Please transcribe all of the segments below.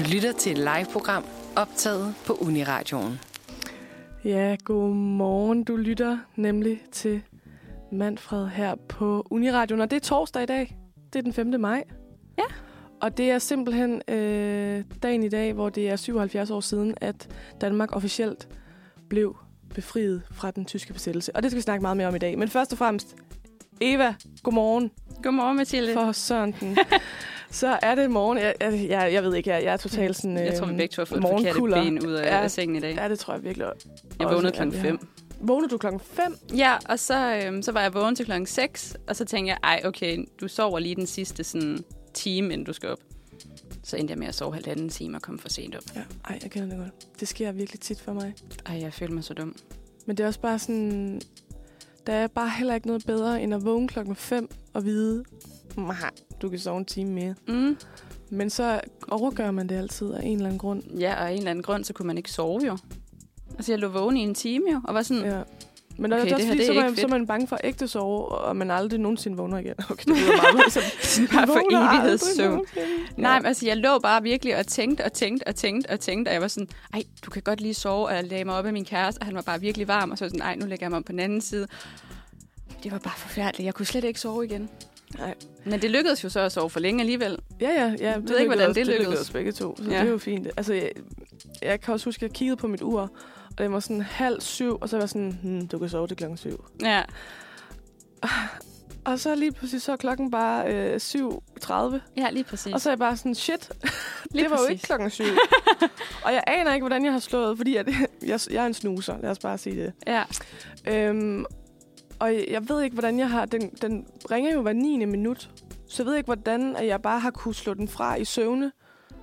Du lytter til et live-program optaget på Uniradioen. Ja, godmorgen. Du lytter nemlig til Manfred her på Uniradioen, og det er torsdag i dag. Det er den 5. maj. Ja. Og det er simpelthen øh, dagen i dag, hvor det er 77 år siden, at Danmark officielt blev befriet fra den tyske besættelse. Og det skal vi snakke meget mere om i dag. Men først og fremmest, Eva, godmorgen. Godmorgen, Mathilde. For sådan den. Så er det morgen. Jeg, jeg, jeg, ved ikke, jeg, jeg er totalt sådan... jeg tror, vi øhm, begge to har fået forkerte ben ud af, Ja. af sengen i dag. Ja, det tror jeg virkelig. Jeg vågnede klokken vi har. 5. Vågnede du klokken 5? Ja, og så, øhm, så var jeg vågen til klokken 6, og så tænkte jeg, ej, okay, du sover lige den sidste sådan, time, inden du skal op. Så endte jeg med at sove halvanden time og komme for sent op. Ja, ej, jeg kender det godt. Det sker virkelig tit for mig. Ej, jeg følte mig så dum. Men det er også bare sådan... Der er bare heller ikke noget bedre, end at vågne klokken 5 og vide, "Mah, du kan sove en time mere. Mm. Men så overgør man det altid af en eller anden grund. Ja, og af en eller anden grund, så kunne man ikke sove jo. Altså, jeg lå vågen i en time jo, og var sådan, ja. Men Okay, det er også fordi, så, man, så er man bange for ægte sove, og man aldrig nogensinde vågner igen. Okay, det lyder meget så, bare for evighedssøvn. Nej, men altså, jeg lå bare virkelig og tænkte og tænkte og tænkte og tænkte, og jeg var sådan, ej, du kan godt lige sove, og jeg lagde mig op af min kæreste, og han var bare virkelig varm, og så var sådan, ej, nu lægger jeg mig om på den anden side. Det var bare forfærdeligt. Jeg kunne slet ikke sove igen. Nej. Men det lykkedes jo så at sove for længe alligevel. Ja, ja, ja. ved ikke, hvordan det det lykkedes. lykkedes begge to, så Ja. det er jo fint. Altså, jeg, jeg kan også huske, at jeg kiggede på mit ur, og det var sådan halv syv, og så var jeg sådan, hmm, du kan sove til klokken syv. Ja, Og så lige pludselig så er klokken bare øh, 7.30, ja lige præcis. og så er jeg bare sådan, shit, lige det var jo præcis. ikke klokken syv. og jeg aner ikke, hvordan jeg har slået, fordi jeg, jeg, jeg er en snuser, lad os bare sige det. Ja, Øhm, og jeg, jeg ved ikke, hvordan jeg har... Den, den ringer jo hver 9. minut. Så jeg ved ikke, hvordan at jeg bare har kunne slå den fra i søvne.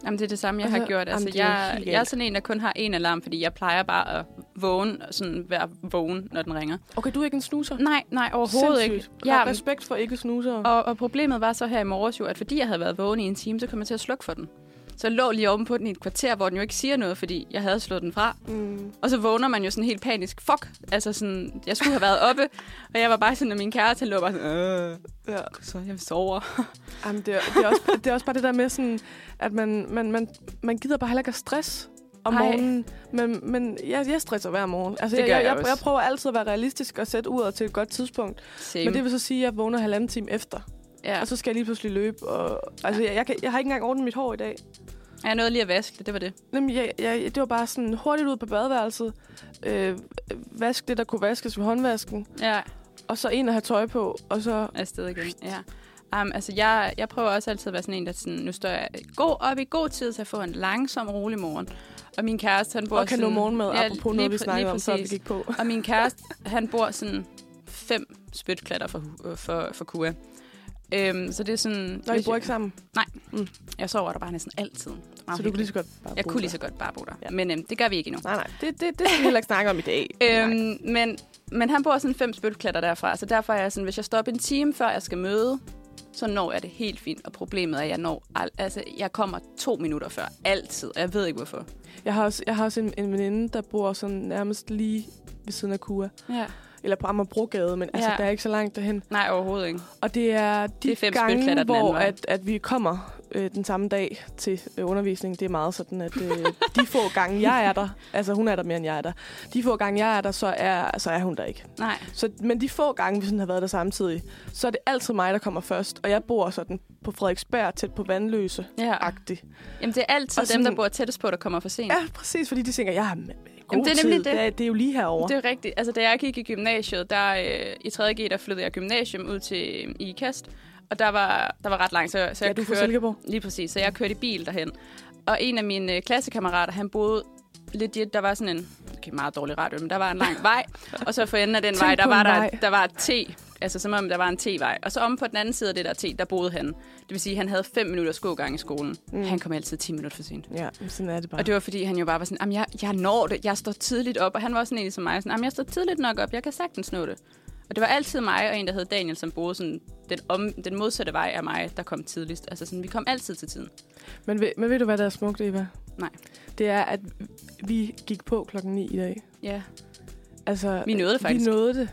jamen, det er det samme, jeg Altså, har gjort. Altså, jamen, jeg, jeg er sådan en, der kun har en alarm, fordi jeg plejer bare at vågne, sådan være vågen, når den ringer. Okay, du er ikke en snuser? Nej, nej, overhovedet ikke. Sindssygt. Ja, Ja, respekt for ikke snuser. Og, og problemet var så her i morges jo, at fordi jeg havde været vågen i en time, så kom jeg til at slukke for den. Så lå lige oven på den i et kvarter, hvor den jo ikke siger noget, fordi jeg havde slået den fra. Mm. Og så vågner man jo sådan helt panisk. Fuck! Altså sådan, jeg skulle have været oppe, og jeg var bare sådan, at min kæreste lå bare sådan, øh, Ja. så jeg sover. Jamen, det, er, det, er også, det er også bare det der med, sådan, at man, man, man, man gider bare heller ikke at stress om Ej. morgenen. Men, men jeg, jeg stresser hver morgen. Altså, Det jeg, jeg, jeg også. jeg prøver altid at være realistisk og sætte uret til et godt tidspunkt. Same. Men det vil så sige, at jeg vågner halvanden time efter. ja. Og så skal jeg lige pludselig løbe. Og, altså, jeg, jeg, kan, jeg har ikke engang ordnet mit hår i dag. Jeg nåede lige at vaske det, det var det. Jamen, jeg, jeg, det var bare sådan hurtigt ud på badeværelset. Øh, vask det, der kunne vaskes ved håndvasken. Ja, Og så ind og have tøj på. Og så... afsted igen. Ja. Um, altså, jeg, jeg prøver også altid at være sådan en, der sådan, nu står jeg god, op i god tid til at få en langsom, rolig morgen. Og min kæreste, han bor Og kan nå sådan... morgenmad, ja, apropos noget, vi snakkede om, før vi gik på. Og min kæreste, han bor sådan fem spytklatter for, øh, for, for Kua. Øhm, så det er sådan... Nå, I bor ikke sammen, Jeg sover der bare næsten altid. Meget så du kan lige så godt bare Jeg bo kunne lige så godt bare bo der. Ja. Men øhm, det gør vi ikke endnu. Nej, nej, det, det, det skal vi heller ikke snakke om i dag. Øhm, men, men han bor sådan fem spytklatter derfra, så derfor er jeg sådan, hvis jeg stopper en time før jeg skal møde, så når jeg det helt fint. Og problemet er, at jeg når al- altså, jeg kommer to minutter før. Altid. Og jeg ved ikke, hvorfor. Jeg har også, jeg har også en, en veninde, der bor sådan nærmest lige ved siden af Kua. Ja. Eller på Amagerbrogade, men altså, Ja. der er ikke så langt derhen. Nej, overhovedet ikke. Og det er de Det er fem gange, hvor at, at vi kommer øh, den samme dag til øh, undervisning. Det er meget sådan, at øh, de få gange, jeg er der, altså hun er der mere, end jeg er der. De få gange, jeg er der, så er, så er hun der ikke. Nej. Så, men de få gange, vi sådan har været der samtidig, så er det altid mig, der kommer først. Og jeg bor sådan på Frederiksberg, tæt på Vandløse. Ja. Agtigt. Jamen, det er altid Og dem, der sådan- bor tættest på, der kommer for sent. Ja, præcist, fordi de tænker, jeg har god Jamen, det er nemlig tid. det. Det, er, det er jo lige herovre. Det er rigtigt. Altså, da jeg gik i gymnasiet, der øh, i 3.G, der flyttede jeg gymnasium ud til øh, Ikast. Og der var, der var ret langt, så, så ja, jeg du kørte... Silkeborg. Lige præcis. Så jeg kørte i bil derhen. Og en af mine øh, klassekammerater, han boede legit, der var sådan en, okay, meget dårlig radio, men der var en lang vej. Og så for enden af den Tænk vej, der var der, vej. der var et T. Altså som om der var en T-vej. Og så om på den anden side af det der T, der boede han. Det vil sige, at han havde 5 minutters gågang i skolen. Mm. Han kom altid 10 minutter for sent. Ja, sådan er det bare. Og det var fordi, han jo bare var sådan, "Jamen, jeg, jeg når det, jeg står tidligt op. Og han var også sådan en som mig, sådan, "Jamen, jeg står tidligt nok op, jeg kan sagtens nå det. Og det var altid mig og en, der hed Daniel, som boede sådan den, om, den modsatte vej af mig, der kom tidligst. Altså sådan, vi kom altid til tiden. Men, ved, men ved du, hvad der er smukt, Eva? Nej. Det er, at vi gik på klokken 9 i dag. Ja. Altså, Vi nåede det faktisk. Vi nåede det.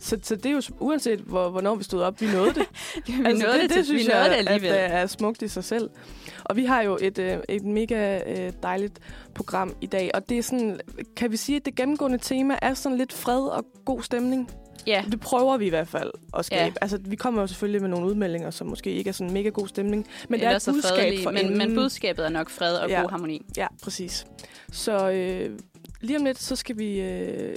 Så, så det er jo uanset, hvor, hvornår vi stod op, vi nåede det. vi nåede det, det, det synes vi nåede jeg, det at alligevel. det er smukt i sig selv. Og vi har jo et, øh, et mega øh, dejligt program i dag, og det er sådan, kan vi sige, at det gennemgående tema er sådan lidt fred og god stemning? Ja, Det prøver vi i hvert fald at skabe. Ja. Altså, vi kommer jo selvfølgelig med nogle udmeldinger, som måske ikke er sådan mega god stemning, men det er ellers et budskab fredelige, for men, men enden. budskabet er nok fred og Ja. god harmoni. Ja, præcis. Så øh, lige om lidt, så skal vi øh,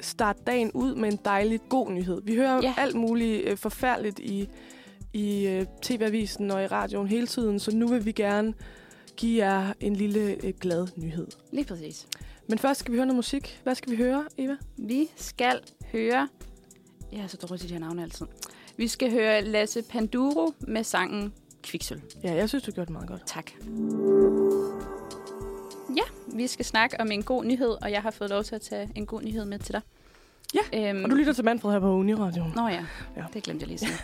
starte dagen ud med en dejlig god nyhed. Vi hører ja. alt muligt øh, forfærdeligt i, i øh, tv-avisen og i radioen hele tiden, så nu vil vi gerne give jer en lille øh, glad nyhed. Lige præcis. Men først skal vi høre noget musik. Hvad skal vi høre, Eva? Vi skal høre... Jeg er så dårlig til de her navne altid. Vi skal høre Lasse Panduro med sangen Kviksøl. Ja, jeg synes, du gjorde det meget godt. Tak. Ja, vi skal snakke om en god nyhed, og jeg har fået lov til at tage en god nyhed med til dig. Ja, øhm, Og du lytter til Manfred her på Uniradioen. Nå ja, Ja. ja. det glemte jeg lige at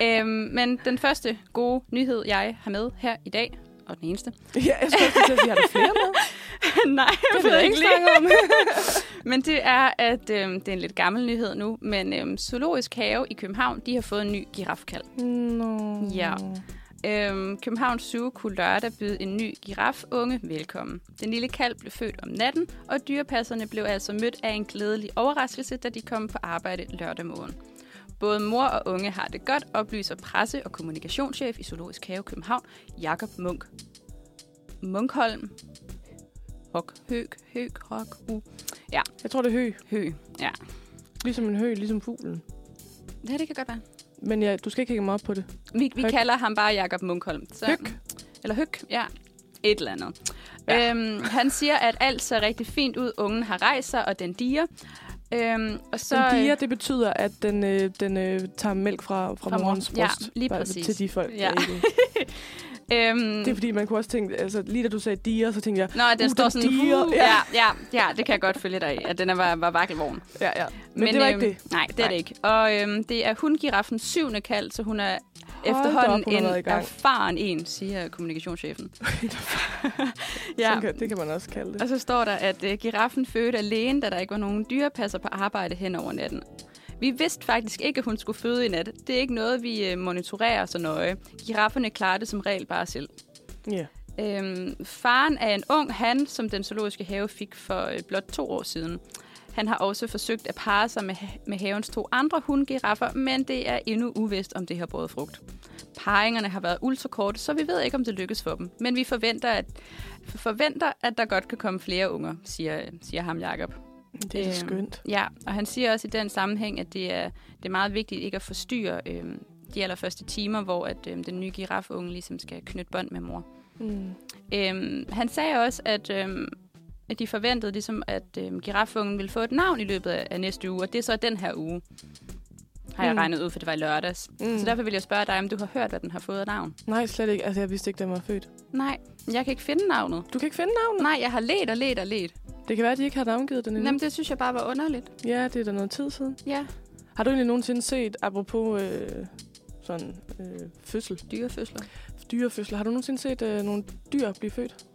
sige. øhm, men den første gode nyhed, jeg har med her i dag, og den eneste. Ja, jeg skulle til at sige, har du flere med? Nej, Det ved jeg ikke lige. om. Men det er, at øhm, det er en lidt gammel nyhed nu, men øhm, Zoologisk Have i København, de har fået en ny girafkald. Nå. Ja. Øhm, Københavns Zoo kunne lørdag byde en ny girafunge velkommen. Den lille kalv blev født om natten, og dyrepasserne blev altså mødt af en glædelig overraskelse, da de kom på arbejde lørdag morgen. Både mor og unge har det godt, oplyser presse- og kommunikationschef i Zoologisk Have København, Jakob Munk. Munkholm. Hok, høg, høg, hok, u. Jeg tror, det er hø. Hø. Ja. Ligesom en hø, ligesom fuglen. ja, det kan godt være. Men ja, du skal ikke hænge mig op på det. Vi, vi Høg. kalder ham bare Jakob Munkholm. Så, Høg. Eller Høg, ja. Et eller andet. Ja. Ja. Øhm, han siger, at alt ser rigtig fint ud. Ungen har rejst sig, og den diger. Øhm, og så, den diger, det betyder, at den, øh, den øh, tager mælk fra, fra, Fra morens mor. Ja, bryst. lige præcis. Til de folk. Ja. der ikke- øhm, Det er fordi, man kunne også tænke, altså lige da du sagde diger, så tænkte jeg, Nå, den Uh, står den sådan, diger. uh, ja, ja, ja, det kan jeg godt følge dig i, at den er, var, var vakkelvogn. ja, ja. Men, Men det var ikke øhm, det. Nej, det er Nej. det ikke. Og øhm, det er hundgiraffens syvende kald, så hun er da efterhånden op, en erfaren en, siger kommunikationschefen. Ja. Sådan det kan man også kalde det. Og så står der, at uh, giraffen fødte alene, da der ikke var nogen dyrepasser på arbejde hen over natten. Vi vidste faktisk ikke, at hun skulle føde i nat. Det er ikke noget, vi uh, monitorerer så nøje. Girafferne klarer det som regel bare selv. Ja. Øhm, faren er en ung han, som den zoologiske have fik for øh, blot to år siden. Han har også forsøgt at parre sig med, med havens to andre hundgiraffer, men det er endnu uvist, om det har båret frugt. Parringerne har været ultrakorte, så vi ved ikke, om det lykkes for dem. Men vi forventer, at, forventer, at der godt kan komme flere unger, siger, siger ham Jakob. Det er Øhm, skønt. Ja, og han siger også i den sammenhæng, at det er, det er meget vigtigt ikke at forstyrre øhm, de allerførste timer, hvor at, øhm, den nye girafunge ligesom skal knytte bånd med mor. Mm. Øhm, han sagde også, at, øhm, at de forventede, ligesom, at øhm, girafungen ville få et navn i løbet af, næste uge, og det er så den her uge, har jeg Mm. regnet ud, for det var i lørdags. Mm. Så derfor vil jeg spørge dig, om du har hørt, hvad den har fået af navn. Nej, slet ikke. Altså, jeg vidste ikke, den var født. Nej, jeg kan ikke finde navnet. Du kan ikke finde navnet? Nej, jeg har let og let og let. Det kan være, at de ikke har navngivet den endnu. Jamen, det synes jeg bare var underligt. Ja, det er da noget tid siden. Ja, Har du egentlig nogensinde set, apropos øh, sådan øh, fødsel, dyrefødsler. dyrefødsel, har du nogensinde set øh, nogle dyr blive født?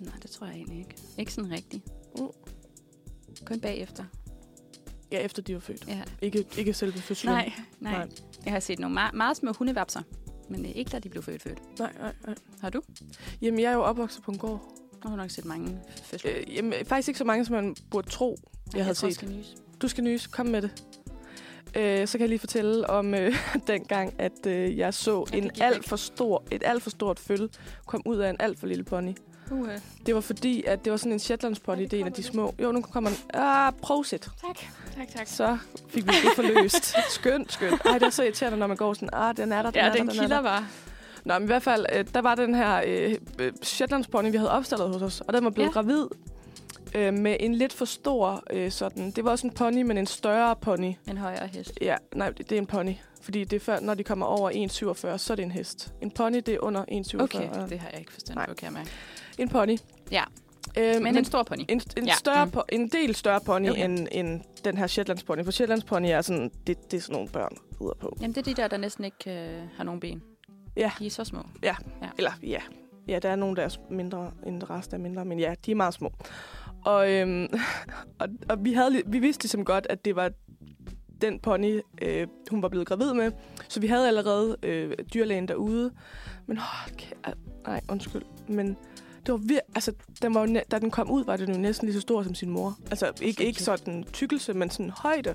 Nej, det tror jeg egentlig ikke. Ikke sådan rigtigt. Mm. Kun bagefter. Ja, efter de var født. Ja. Ikke, ikke selve fødslen. Nej, nej, Nej. Jeg har set nogle meget, meget små hundevapser, men ikke da de blev født født. Nej, nej, nej. Har du? Jamen, jeg er jo opvokset på en gård. Jeg har nok set mange fødsler. Øh, jamen, faktisk ikke så mange, som man burde tro, jeg, havde tror, set. skal nyse. Du skal nyse. Kom med det. Øh, så kan jeg lige fortælle om øh, dengang, at øh, jeg så Jeg en alt for stor, et alt for stort føl kom ud af en alt for lille pony. Uh, Det var fordi, at det var sådan en Shetlands pony, det er en af de små. Jo, nu kommer den. Ah, prosit. tak, tak, tak. Så fik vi det forløst. skønt, skønt. Ej, det er så irriterende, når man går sådan, ah, den er der, den Ja, er der, den den er kilder der. bare. Nå, men i hvert fald, øh, der var den her øh, øh, Shetlands pony, vi havde opstallet hos os, og den var blevet Ja. ja. gravid øh, med en lidt for stor øh, sådan. Det var også en pony, men en større pony. En højere hest. Ja, nej, det, det er en pony. Fordi det er før, når de kommer over 1,47, så er det en hest. En pony, det er under 1,47. Okay, det har jeg ikke Nej. på, kan jeg. En pony. Ja. Øh, Men, men en stor pony. en, en, Ja. større Mm. po- en del større pony Okay. end, end den her Shetlands pony. For Shetlands pony er sådan, det, det er sådan nogle børn rider på. Jamen, det er de der, der næsten ikke øh, har nogen ben. Ja. De er så små. Eller ja, ja, der er nogle, der er mindre end resten er mindre, men ja, de er meget små. Og, øhm, og, og vi, havde, vi vidste ligesom godt, at det var den pony, øh, hun var blevet gravid med. Så vi havde allerede øh, dyrlægen derude. Men hold kæ- nej, undskyld. Men det var vir- altså, den var da den kom ud, var den jo næsten lige så stor som sin mor. Altså ikke, ikke sådan tykkelse, men sådan højde.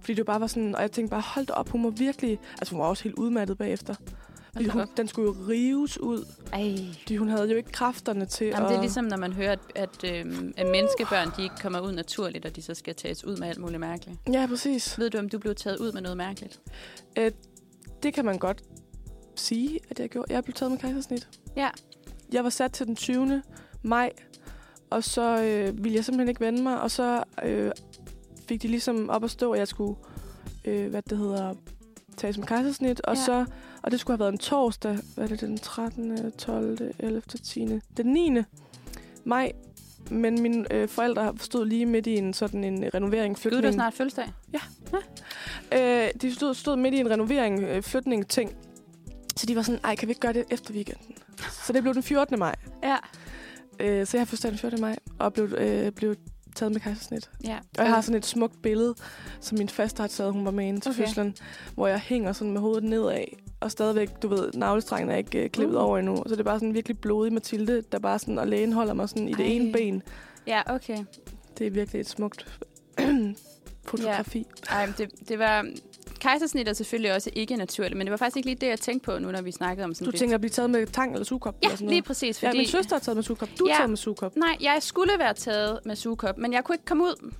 Fordi det bare var sådan, og jeg tænkte bare, hold da op, hun må virkelig... Altså hun var også helt udmattet bagefter. Fordi hun, den skulle jo rives ud. Ej. Fordi hun havde jo ikke kræfterne til Jamen, at... det er ligesom, når man hører, at, at, øhm, at menneskebørn de ikke kommer ud naturligt, og de så skal tages ud med alt muligt mærkeligt. Ja, præcis. Ved du, om du blev taget ud med noget mærkeligt? Det kan man godt sige, at jeg gjorde. Jeg blev taget med kejsersnit. Ja. Jeg var sat til den 20. maj, og så øh, ville jeg simpelthen ikke vende mig, og så øh, fik de ligesom op at stå, at jeg skulle, øh, hvad det hedder, tages med kejsersnit, og Ja. så, og det skulle have været en torsdag, hvad er det, den 13., 12., 11., 10., den 9. maj, men mine øh, forældre stod lige midt i en sådan en renovering, Gud, flytning. du har snart fødselsdag. Øh, de stod, stod midt i en renovering, øh, flytning ting. Så de var sådan, ej, kan vi ikke gøre det efter weekenden? Så det blev den 14. maj. Ja. Øh, så jeg har fødselsdag den 14. maj, og blev, øh, blev taget med kejsersnit. ja. Og jeg har sådan et smukt billede, som min faste har taget, hun var med inde til Okay. fødslen, hvor jeg hænger sådan med hovedet nedad, og stadigvæk, du ved, navlestrengen er ikke øh, klippet Uh. over endnu. Så det er bare sådan virkelig blodig Mathilde, der bare sådan, og lægen holder mig sådan i det Ej. ene ben. Ja, okay. Det er virkelig et smukt fotografi. Ej, men det, det var... Kejsersnit er selvfølgelig også ikke naturligt, men det var faktisk ikke lige det, jeg tænkte på nu, når vi snakkede om sådan Du lidt- tænker at blive taget med tang eller sugekop? Ja, eller sådan lige noget? præcis. Ja, Fordi... min søster har taget med sugekop. Du Ja. har taget med sugekop. Nej, jeg skulle være taget med sugekop, men jeg kunne ikke komme ud.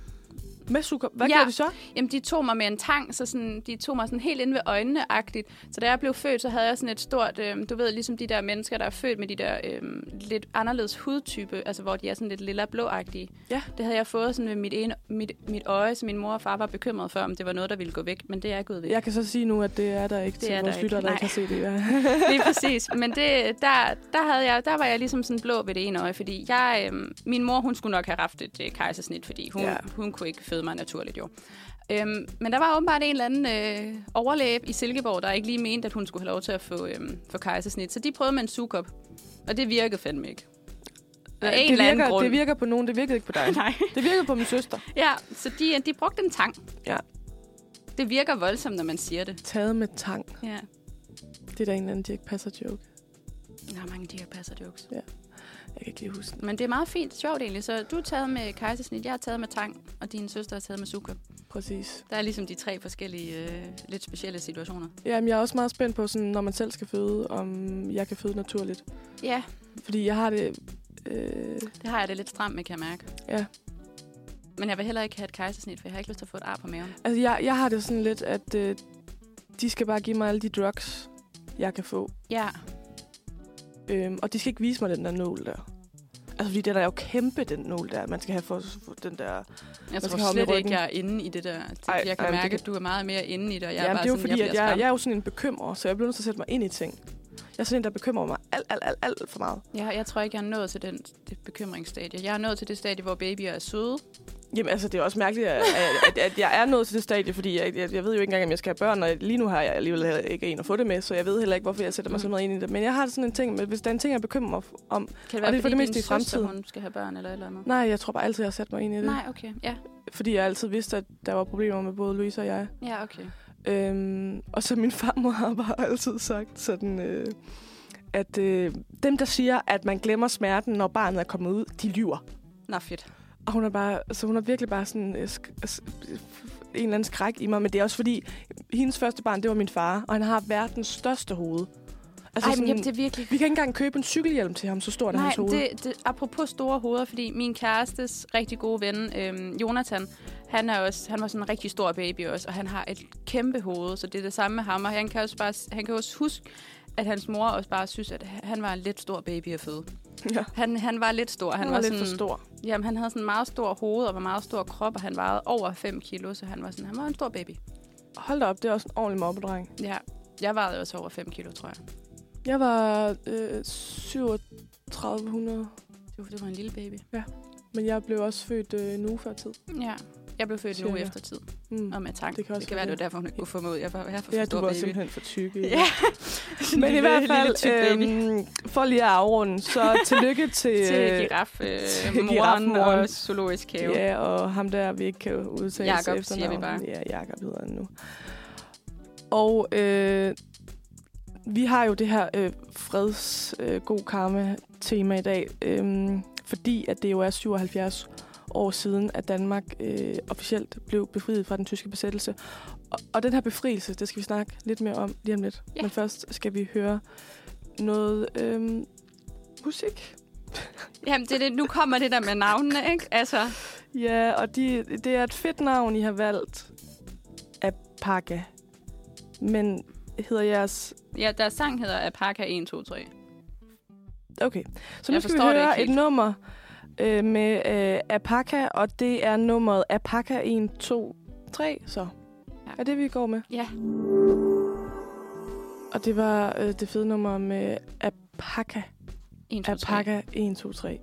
Med sugekop. Hvad Ja. gjorde de så? Jamen, de tog mig med en tang, så sådan, de tog mig sådan helt ind ved øjnene-agtigt. Så da jeg blev født, så havde jeg sådan et stort, øh, du ved, ligesom de der mennesker, der er født med de der øh, lidt anderledes hudtype, altså hvor de er sådan lidt lilla blå-agtige. Ja. Det havde jeg fået sådan ved mit, ene, mit, mit øje, så min mor og far var bekymret for, om det var noget, der ville gå væk. Men det er gået væk. Jeg kan så sige nu, at det er der ikke Det til er vores ikke. der ikke Nej. har set det. Ja. Lige præcis. Men det, der, der, havde jeg, der var jeg ligesom sådan blå ved det ene øje, fordi jeg, øhm, min mor, hun skulle nok have haft et øh, kejsersnit, fordi hun. Ja. hun kunne ikke føde mig naturligt jo. Øhm, men der var åbenbart en eller anden øh, overlæb i Silkeborg, der ikke lige mente, at hun skulle have lov til at få, øhm, få kejsersnit. Så de prøvede med en sugekop, og det virkede fandme ikke. Af en det, virker, grund. det virker på nogen, det virkede ikke på dig. Nej. Det virkede på min søster. Ja, så de, de brugte en tang. Ja. Det virker voldsomt, når man siger det. Taget med tang. Ja. Det er da en eller anden Dirk Passer joke. Der er mange de her passer jokes. Jeg kan ikke lige huske den. Men det er meget fint, sjovt egentlig. Så du er taget med kejsersnit, jeg er taget med tang, og din søster er taget med sugekop. Præcis. Der er ligesom de tre forskellige, øh, lidt specielle situationer. Jamen, jeg er også meget spændt på, sådan, når man selv skal føde, om jeg kan føde naturligt. Ja, Fordi jeg har det... Øh, det har jeg det lidt stramt med, kan jeg mærke. ja. Men jeg vil heller ikke have et kejsersnit, for jeg har ikke lyst til at få et ar på maven. Altså, jeg, jeg har det sådan lidt, at øh, de skal bare give mig alle de drugs, jeg kan få. Ja, Øhm, og de skal ikke vise mig den der nål der. Altså, fordi den er jo kæmpe, den nål der, man skal have for, for den der... jeg tror slet ikke, jeg er inde i det der. Det, Ej, jeg kan ej, det mærke, kan- at du er meget mere inde i det, og jeg Ja, er bare det er jo sådan, fordi, jeg, at jeg, skræmt. jeg er jo sådan en bekymrer, så jeg bliver nødt til at sætte mig ind i ting. Jeg er sådan en, der bekymrer mig alt, alt, alt, alt for meget. Jeg, jeg tror ikke, jeg er nået til den, det bekymringsstadie. Jeg er nået til det stadie, hvor babyer er søde. Jamen, altså, det er også mærkeligt, at, at, at jeg er nået til det stadie, fordi jeg, jeg, jeg ved jo ikke engang, om jeg skal have børn, og lige nu har jeg alligevel ikke en at få det med, så jeg ved heller ikke, hvorfor jeg sætter mig Mm. så meget ind i det. Men jeg har sådan en ting, med, hvis der er en ting, jeg bekymrer mig om... Kan det Og være, det er for det meste i søster, fremtiden. hun skal have børn eller eller andet? Nej, jeg tror bare altid, jeg har sat mig ind i det. Nej, okay. Ja, Fordi jeg altid vidste, at der var problemer med både Louise og jeg. ja okay. Øhm, og så min farmor har bare altid sagt sådan, øh, at øh, dem, der siger, at man glemmer smerten, når barnet er kommet ud, de lyver. Nå, fedt. Og hun er bare, så hun er virkelig bare sådan øh, sk- s- en eller anden skræk i mig. Men det er også fordi, hendes første barn, det var min far, og han har verdens største hoved. Altså Ej, sådan, jamen, det er virkelig... Vi kan ikke engang købe en cykelhjelm til ham, så stort er hans hoved. det, det, apropos store hoveder, fordi min kærestes rigtig gode ven, øhm, Jonathan, han, er også, han var sådan en rigtig stor baby også, og han har et kæmpe hoved, så det er det samme med ham, og han kan også, bare, han kan også huske, at hans mor også bare synes, at han var en lidt stor baby at føde. Ja, Han, han var lidt stor. han, Han var, var lidt sådan, for stor. Jamen, han havde sådan en meget stor hoved og var meget stor krop, og han vejede over 5 kilo, så han var, sådan, han var en stor baby. Hold da op, det er også en ordentlig mobbedreng. Ja, jeg vejede også over 5 kilo, tror jeg. Jeg var øh, 3700, Det var, en lille baby. men jeg blev også født øh, en uge før tid. Ja. Jeg blev født Cirka. efter tid, Mm. og med tang. Det kan også det kan være, det var derfor, hun ikke kunne få mig ud. Jeg var her for Ja, du var baby. simpelthen for tykke. Ja. Men i hvert fald, tyk øhm, for lige at afrunde, så tillykke til... til øh, giraf, øh, til moren og zoologisk have. Ja, og ham der, vi ikke kan udtale Jakob, sig siger vi bare. Ja, Jakob hedder han nu. Og øh, vi har jo det her øh, freds øh, god karma tema i dag, øh, fordi at det jo er 77 år siden, at Danmark øh, officielt blev befriet fra den tyske besættelse. Og, og den her befrielse, det skal vi snakke lidt mere om lige om lidt. Ja. Men først skal vi høre noget øh, musik. Jamen, det, det, nu kommer det der med navnene, ikke? Altså, Ja, og de, det er et fedt navn, I har valgt. Apaka. Men hedder jeres... ja, deres sang hedder Apaka 1, 2, 3. Okay, så nu Jeg skal vi høre et nummer øh, med øh, Apaka, og det er nummeret Apaka 1, 2, 3, så. Ja. Er det, vi går med? Ja. Og det var øh, det fede nummer med Apaka. 1, 2, 3. Apaka 1, 2, 3.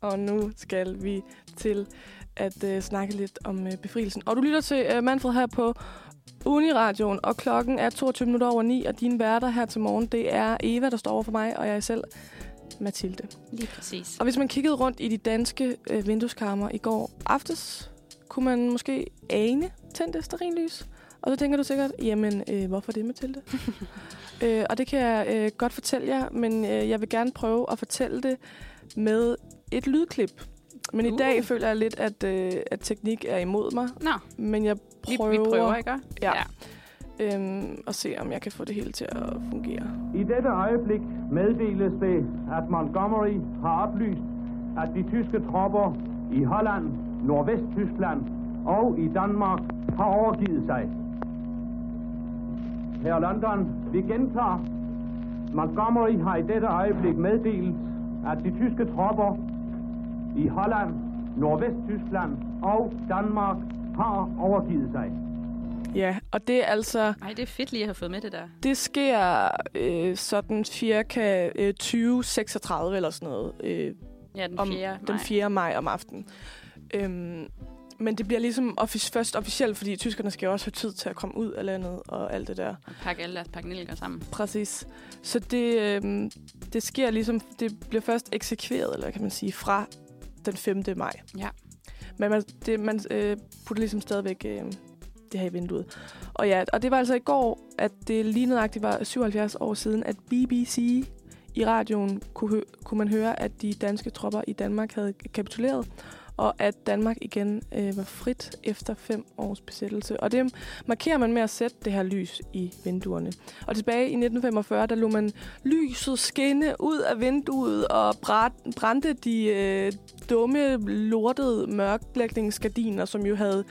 og nu skal vi til at øh, snakke lidt om øh, befrielsen. Og du lytter til øh, Manfred her på Uniradioen, og klokken er 22 minutter over 9, og dine værter her til morgen, det er Eva, der står over for mig, og jeg selv Mathilde. Lige præcis. Og hvis man kiggede rundt i de danske øh, vindueskarmer i går aftes, kunne man måske ane tændte sterinlys. Og så tænker du sikkert, jamen, øh, hvorfor det, Mathilde? øh, og det kan jeg øh, godt fortælle jer, men øh, jeg vil gerne prøve at fortælle det med et lydklip. Men uh. i Uh. dag føler jeg lidt, at, øh, at teknik er imod mig. Nå, Men jeg vi, prøver, vi prøver, ikke? Ja øhm, og se, om jeg kan få det hele til at fungere. I dette øjeblik meddeles det, at Montgomery har oplyst, at de tyske tropper i Holland, Nordvesttyskland og i Danmark har overgivet sig. Her London, vi gentager. Montgomery har i dette øjeblik meddelt, at de tyske tropper i Holland, Nordvesttyskland og Danmark har overgivet sig. Ja, og det er altså... Ej, det er fedt lige at have fået med det der. Det sker øh, sådan cirka øh, 2036 eller sådan noget. Øh, Ja, den om 4. den 4. maj om aftenen. Øhm, men det bliver ligesom offic- først officielt, fordi tyskerne skal jo også have tid til at komme ud af landet og alt det der. Og pakke alle deres pakkenelliker sammen. Præcis. Så det, øhm, det sker ligesom, det bliver først eksekveret, eller kan man sige, fra den 5. maj. Ja. Men man, det, man øh, putter ligesom stadigvæk øh, det her i vinduet. Og ja, og det var altså i går, at det lige nøjagtigt var 77 år siden, at BBC i radioen kunne, hø- kunne man høre, at de danske tropper i Danmark havde kapituleret, og at Danmark igen øh, var frit efter fem års besættelse. Og det markerer man med at sætte det her lys i vinduerne. Og tilbage i 1945, der lå man lyset skinne ud af vinduet og brændte de øh, dumme, lortede mørklægningsgardiner, som jo havde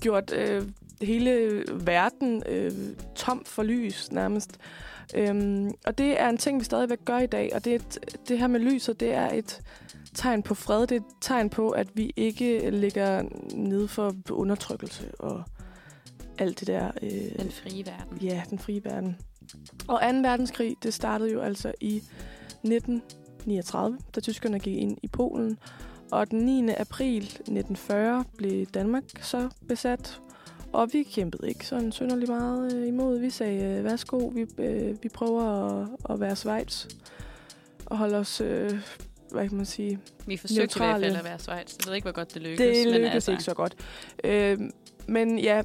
gjort øh, hele verden øh, tom for lys nærmest. Øhm, og det er en ting, vi stadigvæk gør i dag, og det, et, det her med lyset, det er et tegn på fred. Det er et tegn på, at vi ikke ligger nede for undertrykkelse og alt det der. Øh, Den frie verden. Ja, den frie verden. Og 2. verdenskrig, det startede jo altså i 1939, da tyskerne gik ind i Polen. Og den 9. april 1940 blev Danmark så besat. Og vi kæmpede ikke sådan synderligt meget øh, imod. Vi sagde, øh, værsgo, vi, øh, vi prøver at, at være Schweiz og holde os, øh, hvad kan man sige, Vi forsøgte Neutrale. i hvert fald at være Schweiz. Jeg ved ikke, hvor godt det lykkedes. det men lykkedes altså, ikke så godt. Øh, men ja,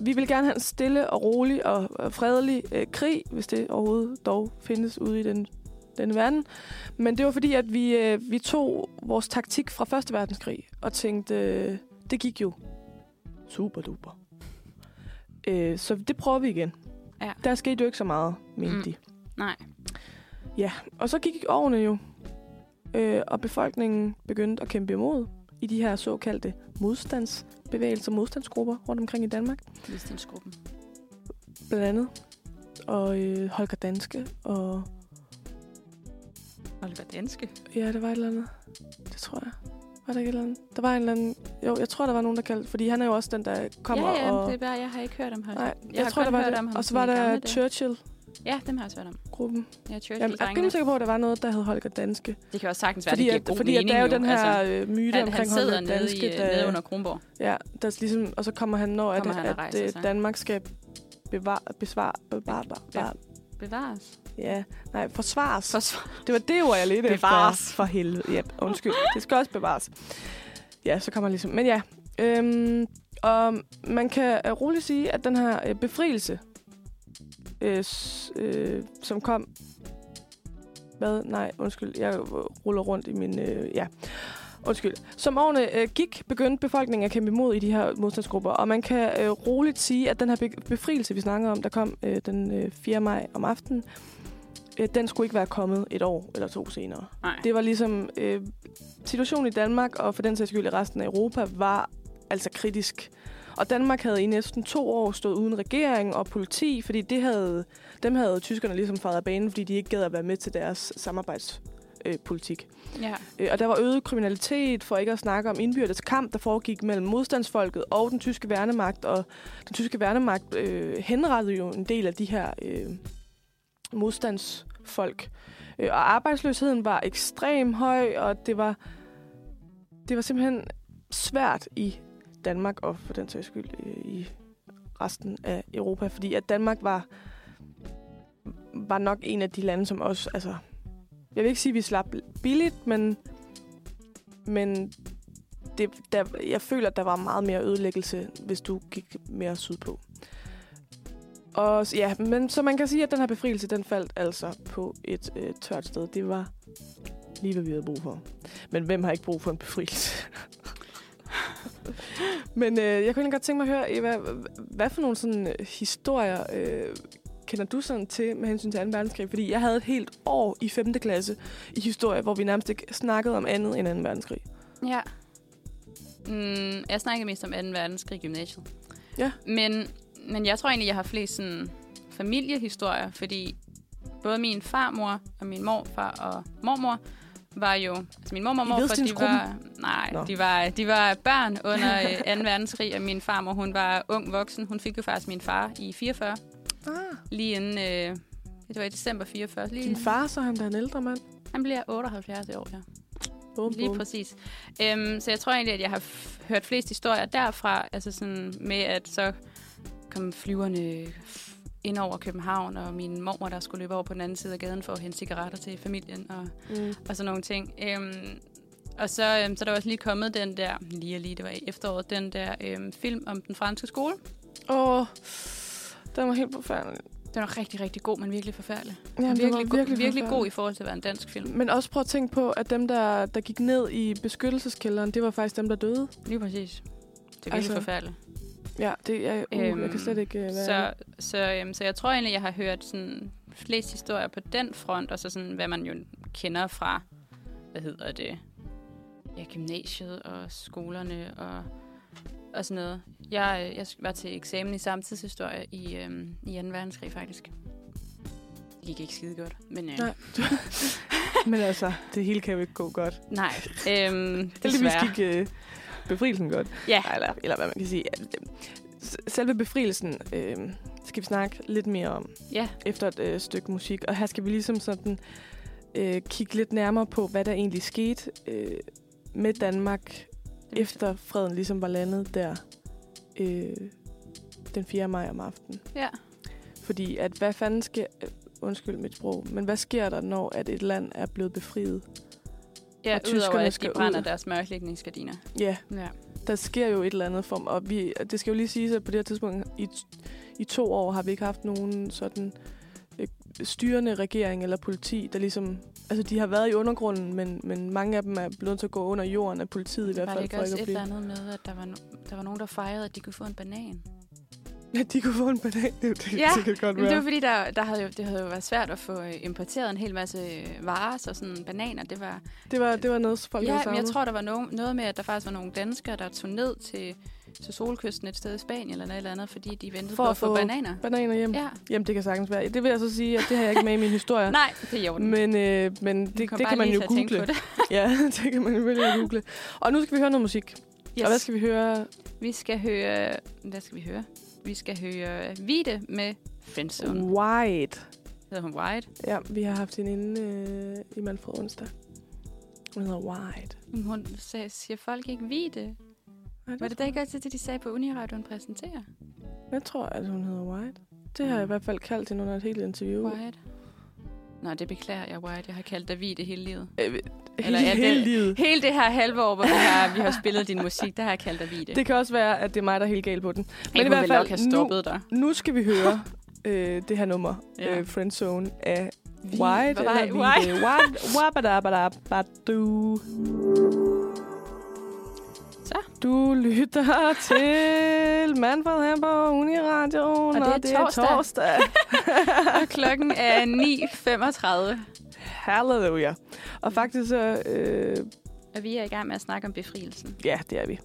vi vil gerne have en stille og rolig og, og fredelig øh, krig, hvis det overhovedet dog findes ude i den, den verden. Men det var fordi, at vi, øh, vi tog vores taktik fra Første Verdenskrig og tænkte, øh, det gik jo super duper. Øh, så det prøver vi igen. Ja. Der skete jo ikke så meget, mente Mm. de. Nej. Ja, og så gik årene jo, øh, og befolkningen begyndte at kæmpe imod i de her såkaldte modstandsbevægelser, modstandsgrupper rundt omkring i Danmark, Modstandsgruppen. blandt andet. Og øh, Holger Danske, og Holger Danske. ja, det var et eller andet. Det tror jeg. Var der ikke eller andet? Der var en eller anden... Jo, jeg tror, der var nogen, der kaldte... Fordi han er jo også den, der kommer ja, ja, og... det er bare, jeg har ikke hørt om Holger. Nej, jeg, jeg har tror, der var hørt det. om ham og så var der. Churchill. Ja, dem har jeg også hørt om. gruppen. Ja, Churchill Jamen, jeg er rimelig sikker på, at der var noget, der hed Holger Danske. Det kan også sagtens være, Fordi, det at, god fordi at der er jo den her Altså, øh, myte han, han omkring sidder Holger nede, Danske. i, øh, nede under Kronborg. Ja, der er ligesom, og så kommer han, når Kommer at, han at, at. Danmark skal bevare, besvare, bevare, bevare, Bevares. Ja, nej, forsvares. Forsvar. Det var det ord, jeg ledte Bevares. efter. For helvede. Ja, undskyld. Det skal også bevares. Ja, så kommer ligesom. Men ja, øhm, og man kan øh, roligt sige, at den her øh, befrielse, øh, øh, som kom... Hvad? Nej, undskyld. Jeg ruller rundt i min... Øh, ja. Undskyld. Som årene øh, gik, begyndte befolkningen at kæmpe imod i de her modstandsgrupper. Og man kan øh, roligt sige, at den her be- befrielse, vi snakker om, der kom øh, den øh, 4. maj om aftenen, øh, den skulle ikke være kommet et år eller to senere. Nej. Det var ligesom... Øh, situationen i Danmark, og for den sags skyld i resten af Europa, var altså kritisk. Og Danmark havde i næsten to år stået uden regering og politi, fordi det havde, dem havde tyskerne ligesom faret af banen, fordi de ikke gad at være med til deres samarbejdspolitik. Øh, politik. Ja. Øh, og der var øget kriminalitet, for ikke at snakke om indbyrdes kamp, der foregik mellem modstandsfolket og den tyske værnemagt. Og den tyske værnemagt øh, henrettede jo en del af de her øh, modstandsfolk. Øh, og arbejdsløsheden var ekstrem høj, og det var, det var simpelthen svært i Danmark, og for den sags skyld øh, i resten af Europa, fordi at Danmark var, var nok en af de lande, som også, altså, jeg vil ikke sige, at vi slap billigt, men, men det, der, jeg føler, at der var meget mere ødelæggelse, hvis du gik mere sydpå. Og ja, men så man kan sige, at den her befrielse, den faldt altså på et øh, tørt sted. Det var lige, hvad vi havde brug for. Men hvem har ikke brug for en befrielse? men øh, jeg kunne godt tænke mig at høre, Eva, hvad for nogle sådan, øh, historier øh, kender du sådan til med hensyn til 2. verdenskrig? Fordi jeg havde et helt år i 5. klasse i historie, hvor vi nærmest ikke snakkede om andet end 2. verdenskrig. Ja. Mm, jeg snakkede mest om 2. verdenskrig i gymnasiet. Ja. Men, men jeg tror egentlig, jeg har flest sådan, familiehistorier, fordi både min farmor og min morfar og mormor var jo... Altså min mormor og morfar, de var... Nej, Nå. de var, de var børn under øh, 2. verdenskrig, og min farmor, hun var ung voksen. Hun fik jo faktisk min far i 44, Ah, lige inden... Øh, det var i december 44. Lige, din far, så han da en ældre mand. Han bliver 78 i år, ja. Bum, Lige bum. præcis. Øhm, så jeg tror egentlig, at jeg har hørt flest historier derfra, altså sådan med, at så kom flyverne ind over København, og min mormor, der skulle løbe over på den anden side af gaden for at hente cigaretter til familien, og, Mm. og sådan nogle ting. Øhm, og så, øhm, så er der også lige kommet den der, lige lige, det var i efteråret, den der øhm, film om den franske skole. Åh, oh, den var helt forfærdelig. Den var rigtig, rigtig god, men virkelig forfærdelig. Virkelig, den go- var virkelig, virkelig forfærdelig. god i forhold til at være en dansk film. Men også prøv at tænke på, at dem, der, der gik ned i beskyttelseskælderen, det var faktisk dem, der døde. Lige præcis. Det er virkelig altså, forfærdeligt. Ja, det er, uh, øhm, jeg kan slet ikke uh, være... Så, så, øhm, så jeg tror egentlig, jeg har hørt sådan flest historier på den front, og så sådan, hvad man jo kender fra, hvad hedder det, ja, gymnasiet og skolerne og, og sådan noget. Jeg, øh, jeg var til eksamen i samtidshistorie i, øhm, i 2. verdenskrig, faktisk. Det gik ikke skide godt, men øh, Nej. Men altså, det hele kan jo ikke gå godt. nej. Øhm, Heldigvis desværre. gik uh, befrielsen godt. Ja, Eller, eller hvad man kan sige. Selve befrielsen øh, skal vi snakke lidt mere om ja, efter et øh, stykke musik. Og her skal vi ligesom sådan øh, kigge lidt nærmere på, hvad der egentlig skete øh, med Danmark, efter freden ligesom var landet der øh, den 4. maj om aftenen. Ja. Fordi at hvad fanden sker... øh, Undskyld mit sprog, men hvad sker der, når at et land er blevet befriet? Ja og udover at de brænder ud. deres mørklægningsgardiner. Ja, Ja. der sker jo et eller andet form, og vi, det skal jo lige siges, at på det her tidspunkt i, i to år har vi ikke haft nogen sådan øh, styrende regering eller politi, der ligesom... Altså, de har været i undergrunden, men, men mange af dem er blevet til at gå under jorden af politiet i hvert Var fald, det ikke for også ikke et eller andet med, at der var, no- der var nogen, der fejrede, at de kunne få en banan? Ja, de kunne få en banan, det, det, Ja, det kan godt Men det var være. fordi, der, der havde jo, det havde jo været svært at få øh, importeret en hel masse øh, varer, så sådan bananer, det var... Det var, det var noget, folk ja, men jeg tror, der var no, noget med, at der faktisk var nogle danskere, der tog ned til, til solkysten et sted i Spanien eller noget eller andet, fordi de ventede For på at at få bananer. Bananer hjem. Ja. Jamen, det kan sagtens være. Det vil jeg så sige, at det har jeg ikke med i min historie. Nej, det er den. Men, øh, men det, det kan man jo at google. det. Ja, det kan man jo vælge at google. Og nu skal vi høre noget musik. Yes. Og hvad skal vi høre? Vi skal høre... Hvad skal vi høre? Vi skal høre Vide med Friendzone. White. Hedder hun White? Ja, vi har haft hende inde øh, i Manfred onsdag. Hun hedder White. Men Hun sagde, siger folk ikke vide. Nej, Var det da ikke også det, de sagde på Uniradioen præsenterer? Jeg tror, at hun hedder White. Det har jeg i hvert fald kaldt hende under et helt interview. White. Nå, det beklager jeg, White. Jeg har kaldt dig Vide hele livet. Øh, Eller hele, er det- hele livet. Hele det her halve år, hvor vi har, vi har spillet din musik, der har jeg kaldt dig Vide. Det kan også være, at det er mig, der er helt gal på den. Men i i hvert fald nok have nu- dig. Nu skal vi høre øh, det her nummer, Ja. ja. øh, Friendzone, af Vi- White. White, eller White. Vide. White. Så. Du lytter til Manfred her på Uniradioen, Og det er torsdag. torsdag. Og klokken er 9.35, Halleluja. Og faktisk så, øh, og vi er i gang med at snakke om befrielsen. ja, det er vi.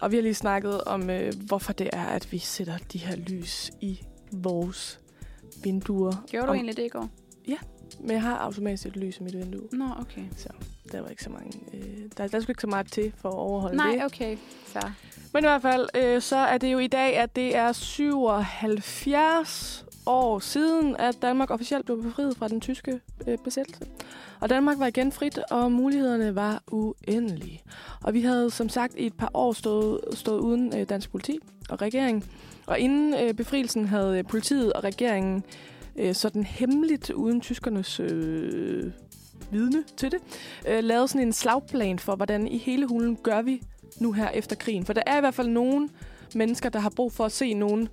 Og vi har lige snakket om, øh, hvorfor det er, at vi sætter de her lys i vores vinduer. Gjorde du om, egentlig det i går? Men jeg har automatisk et lys i mit vindue. Nå, okay. Der var ikke så mange. Øh, der, der skulle ikke så meget til for at overholde Nej, det. okay. Fair. Men i hvert fald, øh, så er det jo i dag, at det er 77 år siden, at Danmark officielt blev befriet fra den tyske øh, besættelse. Og Danmark var igen frit, og mulighederne var uendelige. Og vi havde som sagt i et par år stået, stået uden øh, dansk politi og regering. Og inden øh, befrielsen havde øh, politiet og regeringen øh, sådan hemmeligt, uden tyskernes øh, vidne til det, øh, lavet sådan en slagplan for, hvordan i hele hulen gør vi nu her efter krigen. For der er i hvert fald nogle mennesker, der har brug for at se nogle